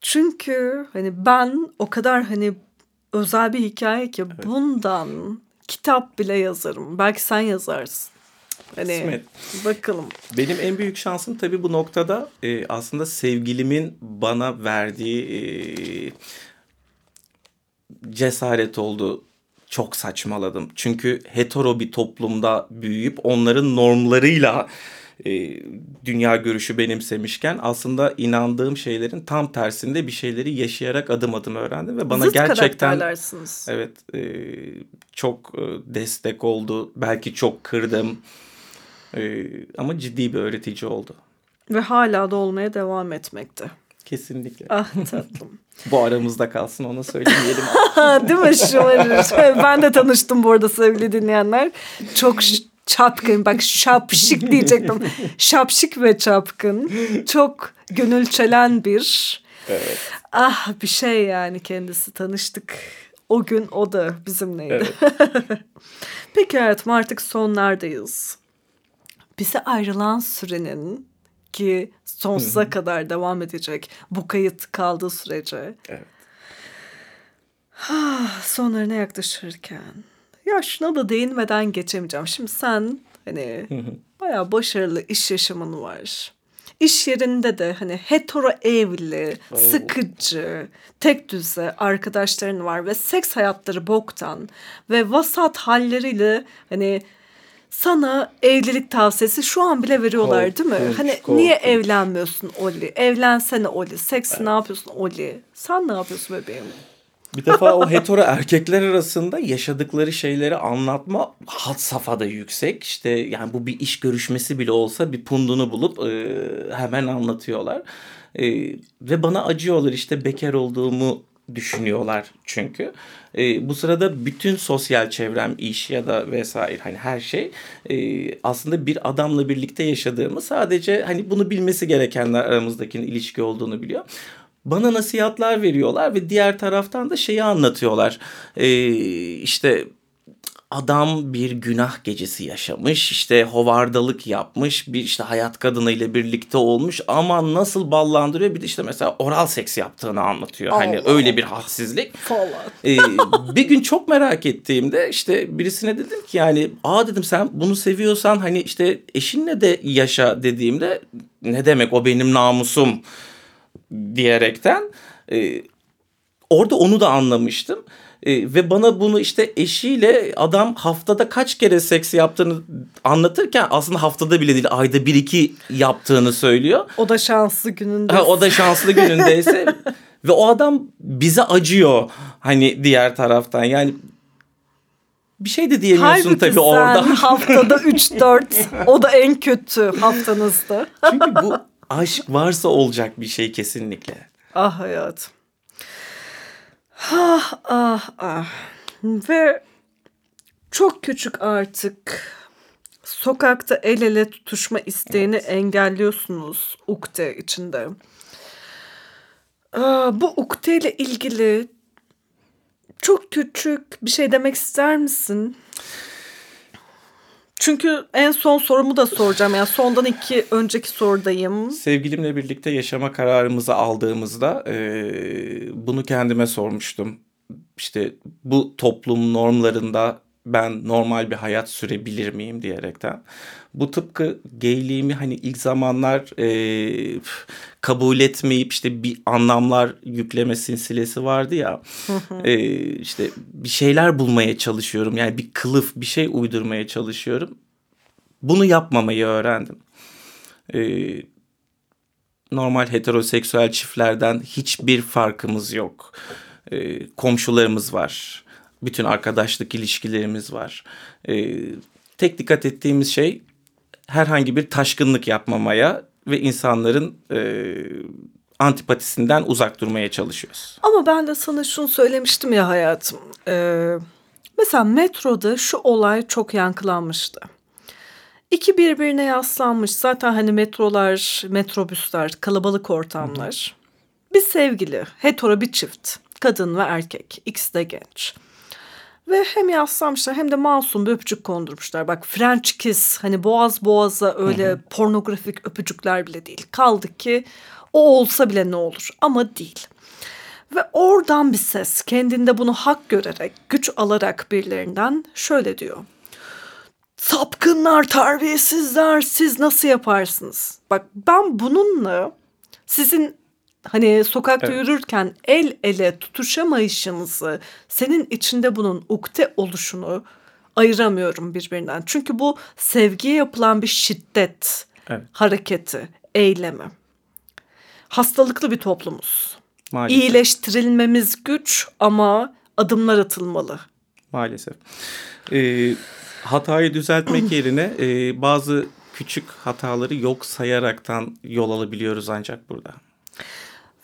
Çünkü hani ben o kadar hani özel bir hikaye ki evet. bundan kitap bile yazarım. Belki sen yazarsın. Hani İsmet. bakalım. Benim en büyük şansım tabii bu noktada e, aslında sevgilimin bana verdiği e, cesaret oldu. Çok saçmaladım. Çünkü hetero bir toplumda büyüyüp onların normlarıyla e, dünya görüşü benimsemişken aslında inandığım şeylerin tam tersinde bir şeyleri yaşayarak adım adım öğrendim ve bana Zıt gerçekten evet e, çok e, destek oldu. Belki çok kırdım. E, ama ciddi bir öğretici oldu. Ve hala da olmaya devam etmekte. Kesinlikle. Ah tatlım. bu aramızda kalsın ona söylemeyelim. Değil mi şu Ben de tanıştım bu arada sevgili dinleyenler. Çok çapkın bak şapşık diyecektim. şapşık ve çapkın. Çok gönül çelen bir. Evet. Ah bir şey yani kendisi tanıştık. O gün o da bizimleydi. Evet. Peki hayatım artık sonlardayız. Bize ayrılan sürenin ki sonsuza kadar devam edecek bu kayıt kaldığı sürece. Evet. Ah, sonlarına yaklaşırken ya şuna da değinmeden geçemeyeceğim. Şimdi sen hani bayağı başarılı iş yaşamın var. İş yerinde de hani hetero evli, Oo. sıkıcı, tek düze arkadaşların var ve seks hayatları boktan ve vasat halleriyle hani sana evlilik tavsiyesi şu an bile veriyorlar korkunç, değil mi? Hani korkunç. niye evlenmiyorsun Oli? Evlensene Oli. Seks evet. ne yapıyorsun Oli? Sen ne yapıyorsun bebeğim? Bir defa o hetero erkekler arasında yaşadıkları şeyleri anlatma hat safhada yüksek. İşte yani bu bir iş görüşmesi bile olsa bir pundunu bulup e, hemen anlatıyorlar. E, ve bana acıyorlar işte bekar olduğumu düşünüyorlar çünkü. E, bu sırada bütün sosyal çevrem, iş ya da vesaire hani her şey e, aslında bir adamla birlikte yaşadığımı sadece hani bunu bilmesi gerekenler aramızdaki ilişki olduğunu biliyor bana nasihatler veriyorlar ve diğer taraftan da şeyi anlatıyorlar. Ee, işte adam bir günah gecesi yaşamış işte hovardalık yapmış bir işte hayat kadınıyla birlikte olmuş ama nasıl ballandırıyor bir de işte mesela oral seks yaptığını anlatıyor. Hani Allah hani öyle bir hadsizlik. ee, bir gün çok merak ettiğimde işte birisine dedim ki yani aa dedim sen bunu seviyorsan hani işte eşinle de yaşa dediğimde ne demek o benim namusum diyerekten e, orada onu da anlamıştım. E, ve bana bunu işte eşiyle adam haftada kaç kere seks yaptığını anlatırken aslında haftada bile değil ayda bir iki yaptığını söylüyor. O da şanslı gününde. Ha, o da şanslı günündeyse ve o adam bize acıyor hani diğer taraftan yani bir şey de diyemiyorsun Halbuki tabii sen orada. haftada 3-4 o da en kötü haftanızda. Çünkü bu aşk varsa olacak bir şey kesinlikle. Ah hayatım. Ah ah ah. Ve çok küçük artık sokakta el ele tutuşma isteğini evet. engelliyorsunuz ukde içinde. Aa, bu ukde ile ilgili çok küçük bir şey demek ister misin? Çünkü en son sorumu da soracağım. Yani sondan iki önceki sorudayım. Sevgilimle birlikte yaşama kararımızı aldığımızda e, bunu kendime sormuştum. İşte bu toplum normlarında ben normal bir hayat sürebilir miyim diyerekten. Bu tıpkı gayliğimi hani ilk zamanlar e, kabul etmeyip işte bir anlamlar yükleme silsilesi vardı ya. e, işte bir şeyler bulmaya çalışıyorum. Yani bir kılıf bir şey uydurmaya çalışıyorum. Bunu yapmamayı öğrendim. E, normal heteroseksüel çiftlerden hiçbir farkımız yok. E, komşularımız var bütün arkadaşlık ilişkilerimiz var. E, tek dikkat ettiğimiz şey herhangi bir taşkınlık yapmamaya ve insanların e, antipatisinden uzak durmaya çalışıyoruz. Ama ben de sana şunu söylemiştim ya hayatım. Ee, mesela metroda şu olay çok yankılanmıştı. İki birbirine yaslanmış zaten hani metrolar, metrobüsler, kalabalık ortamlar. Bir sevgili, hetero bir çift, kadın ve erkek, ikisi de genç. Ve hem yaslamışlar hem de masum bir öpücük kondurmuşlar. Bak French kiss hani boğaz boğaza öyle hı hı. pornografik öpücükler bile değil. Kaldı ki o olsa bile ne olur ama değil. Ve oradan bir ses kendinde bunu hak görerek, güç alarak birilerinden şöyle diyor. Sapkınlar, terbiyesizler siz nasıl yaparsınız? Bak ben bununla sizin hani sokakta evet. yürürken el ele tutuşamayışınızı, senin içinde bunun ukde oluşunu ayıramıyorum birbirinden. Çünkü bu sevgiye yapılan bir şiddet evet. hareketi, eylemi. Hastalıklı bir toplumuz. Maalesef. İyileştirilmemiz güç ama adımlar atılmalı. Maalesef. Ee, hatayı düzeltmek yerine e, bazı küçük hataları yok sayaraktan yol alabiliyoruz ancak burada.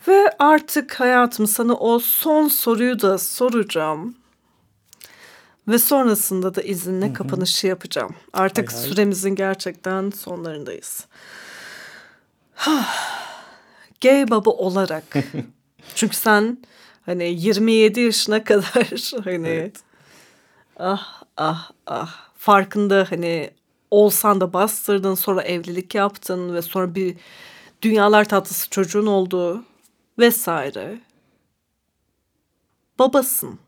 Ve artık hayatım sana o son soruyu da soracağım. Ve sonrasında da izinle kapanışı yapacağım. Artık hay hay. süremizin gerçekten sonlarındayız. Gay baba olarak. Çünkü sen hani 27 yaşına kadar hani evet. ah ah ah farkında hani olsan da bastırdın sonra evlilik yaptın ve sonra bir dünyalar tatlısı çocuğun oldu vesaire. Babasın.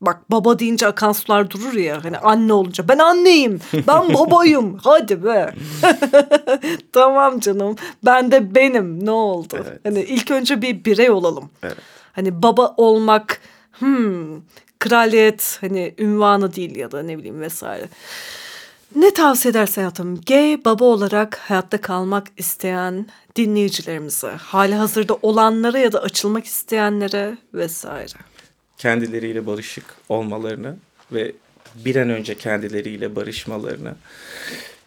Bak baba deyince akan sular durur ya hani anne olunca ben anneyim ben babayım hadi be tamam canım ben de benim ne oldu evet. hani ilk önce bir birey olalım evet. hani baba olmak hmm, kraliyet hani ünvanı değil ya da ne bileyim vesaire ne tavsiye edersin hayatım? Gay baba olarak hayatta kalmak isteyen dinleyicilerimize, hali hazırda olanlara ya da açılmak isteyenlere vesaire. Kendileriyle barışık olmalarını ve bir an önce kendileriyle barışmalarını.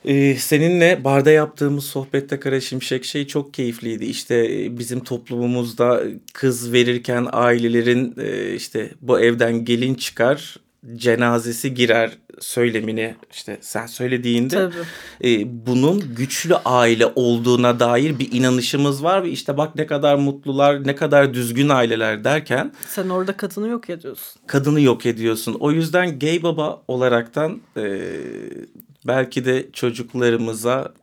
Ee, seninle barda yaptığımız sohbette Kara Şimşek şey çok keyifliydi. İşte e, bizim toplumumuzda kız verirken ailelerin e, işte bu evden gelin çıkar cenazesi girer söylemini işte sen söylediğinde e, bunun güçlü aile olduğuna dair bir inanışımız var ve işte bak ne kadar mutlular ne kadar düzgün aileler derken sen orada kadını yok ediyorsun. Kadını yok ediyorsun. O yüzden gay baba olaraktan e, belki de çocuklarımıza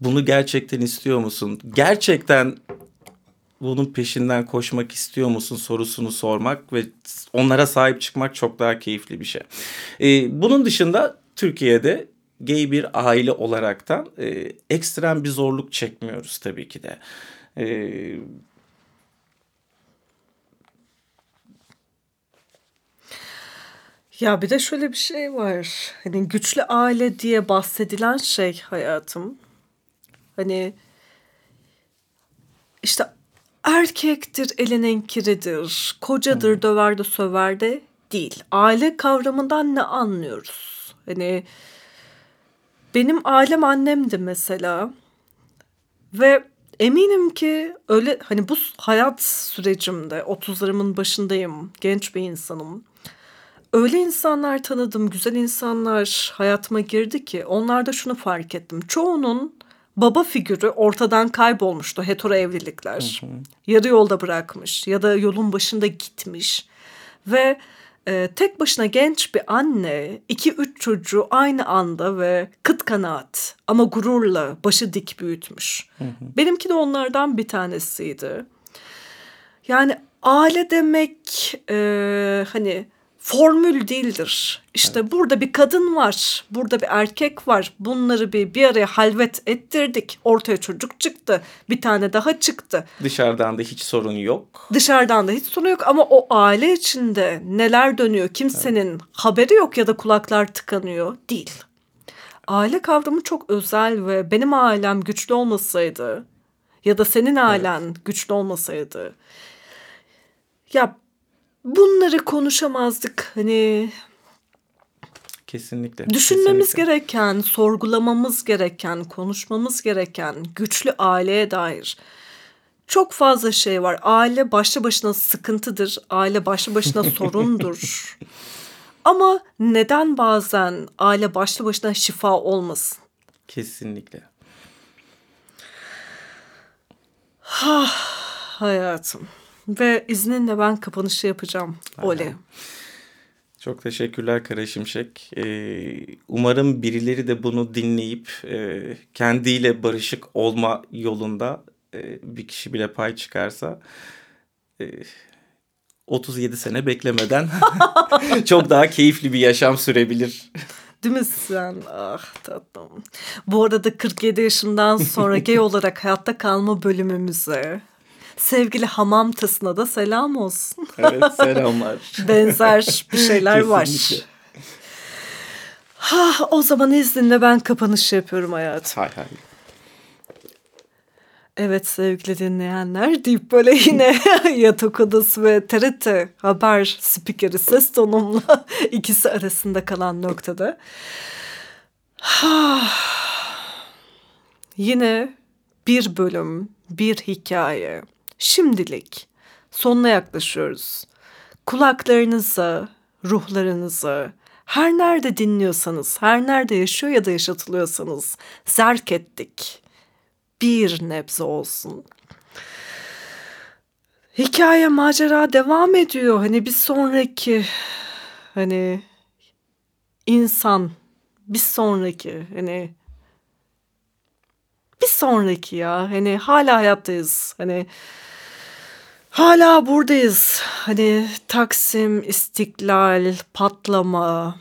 bunu gerçekten istiyor musun? Gerçekten bunun peşinden koşmak istiyor musun sorusunu sormak ve onlara sahip çıkmak çok daha keyifli bir şey. Ee, bunun dışında Türkiye'de gay bir aile olaraktan e, ekstrem bir zorluk çekmiyoruz tabii ki de. Ee, Ya bir de şöyle bir şey var. Hani güçlü aile diye bahsedilen şey hayatım. Hani işte erkektir elinin kiridir, kocadır hmm. döver de söver de değil. Aile kavramından ne anlıyoruz? Hani benim ailem annemdi mesela ve eminim ki öyle hani bu hayat sürecimde 30'larımın başındayım, genç bir insanım. öyle insanlar tanıdım, güzel insanlar hayatıma girdi ki onlarda şunu fark ettim. Çoğunun baba figürü ortadan kaybolmuştu hetero evlilikler. Hı hı. Yarı yolda bırakmış ya da yolun başında gitmiş. Ve e, tek başına genç bir anne iki üç çocuğu aynı anda ve kıt kanaat ama gururla başı dik büyütmüş. Hı hı. Benimki de onlardan bir tanesiydi. Yani aile demek e, hani formül değildir. İşte evet. burada bir kadın var, burada bir erkek var. Bunları bir bir araya halvet ettirdik. Ortaya çocuk çıktı. Bir tane daha çıktı. Dışarıdan da hiç sorun yok. Dışarıdan da hiç sorun yok ama o aile içinde neler dönüyor kimsenin evet. haberi yok ya da kulaklar tıkanıyor değil. Aile kavramı çok özel ve benim ailem güçlü olmasaydı ya da senin ailen evet. güçlü olmasaydı ya bunları konuşamazdık. Hani Kesinlikle. Düşünmemiz kesinlikle. gereken, sorgulamamız gereken, konuşmamız gereken güçlü aileye dair çok fazla şey var. Aile başlı başına sıkıntıdır. Aile başlı başına sorundur. Ama neden bazen aile başlı başına şifa olmasın? Kesinlikle. Ha, hayatım. Ve izninle ben kapanışı yapacağım. Oley. Çok teşekkürler Kara Şimşek. Ee, umarım birileri de bunu dinleyip e, kendiyle barışık olma yolunda e, bir kişi bile pay çıkarsa e, 37 sene beklemeden çok daha keyifli bir yaşam sürebilir. Değil mi sen? Ah tatlım. Bu arada 47 yaşından sonra gay olarak hayatta kalma bölümümüze sevgili hamam tısına da selam olsun. Evet selamlar. Benzer bir şeyler var. Ha, o zaman izninle ben kapanış yapıyorum hayatım. Hay hay. Evet sevgili dinleyenler deyip böyle yine yatak odası ve TRT haber spikeri ses tonumla ikisi arasında kalan noktada. Yine bir bölüm, bir hikaye, Şimdilik sonuna yaklaşıyoruz. Kulaklarınıza, ruhlarınıza, her nerede dinliyorsanız, her nerede yaşıyor ya da yaşatılıyorsanız zerk ettik. Bir nebze olsun. Hikaye, macera devam ediyor. Hani bir sonraki hani insan bir sonraki hani bir sonraki ya hani hala hayattayız hani Hala buradayız. Hani Taksim, İstiklal, patlama,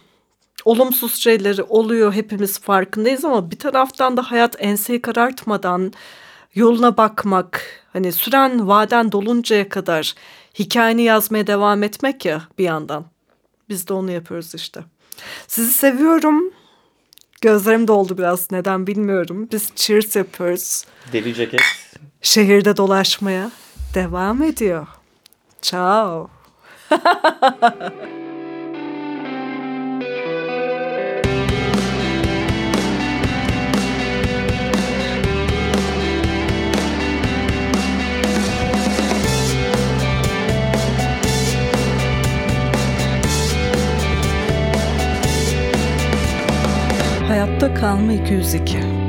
olumsuz şeyleri oluyor hepimiz farkındayız ama bir taraftan da hayat enseyi karartmadan yoluna bakmak, hani süren vaden doluncaya kadar hikayeni yazmaya devam etmek ya bir yandan. Biz de onu yapıyoruz işte. Sizi seviyorum. Gözlerim doldu biraz neden bilmiyorum. Biz cheers yapıyoruz. Deri ceket. Şehirde dolaşmaya devam ediyor. Ciao. Hayatta Kalma 202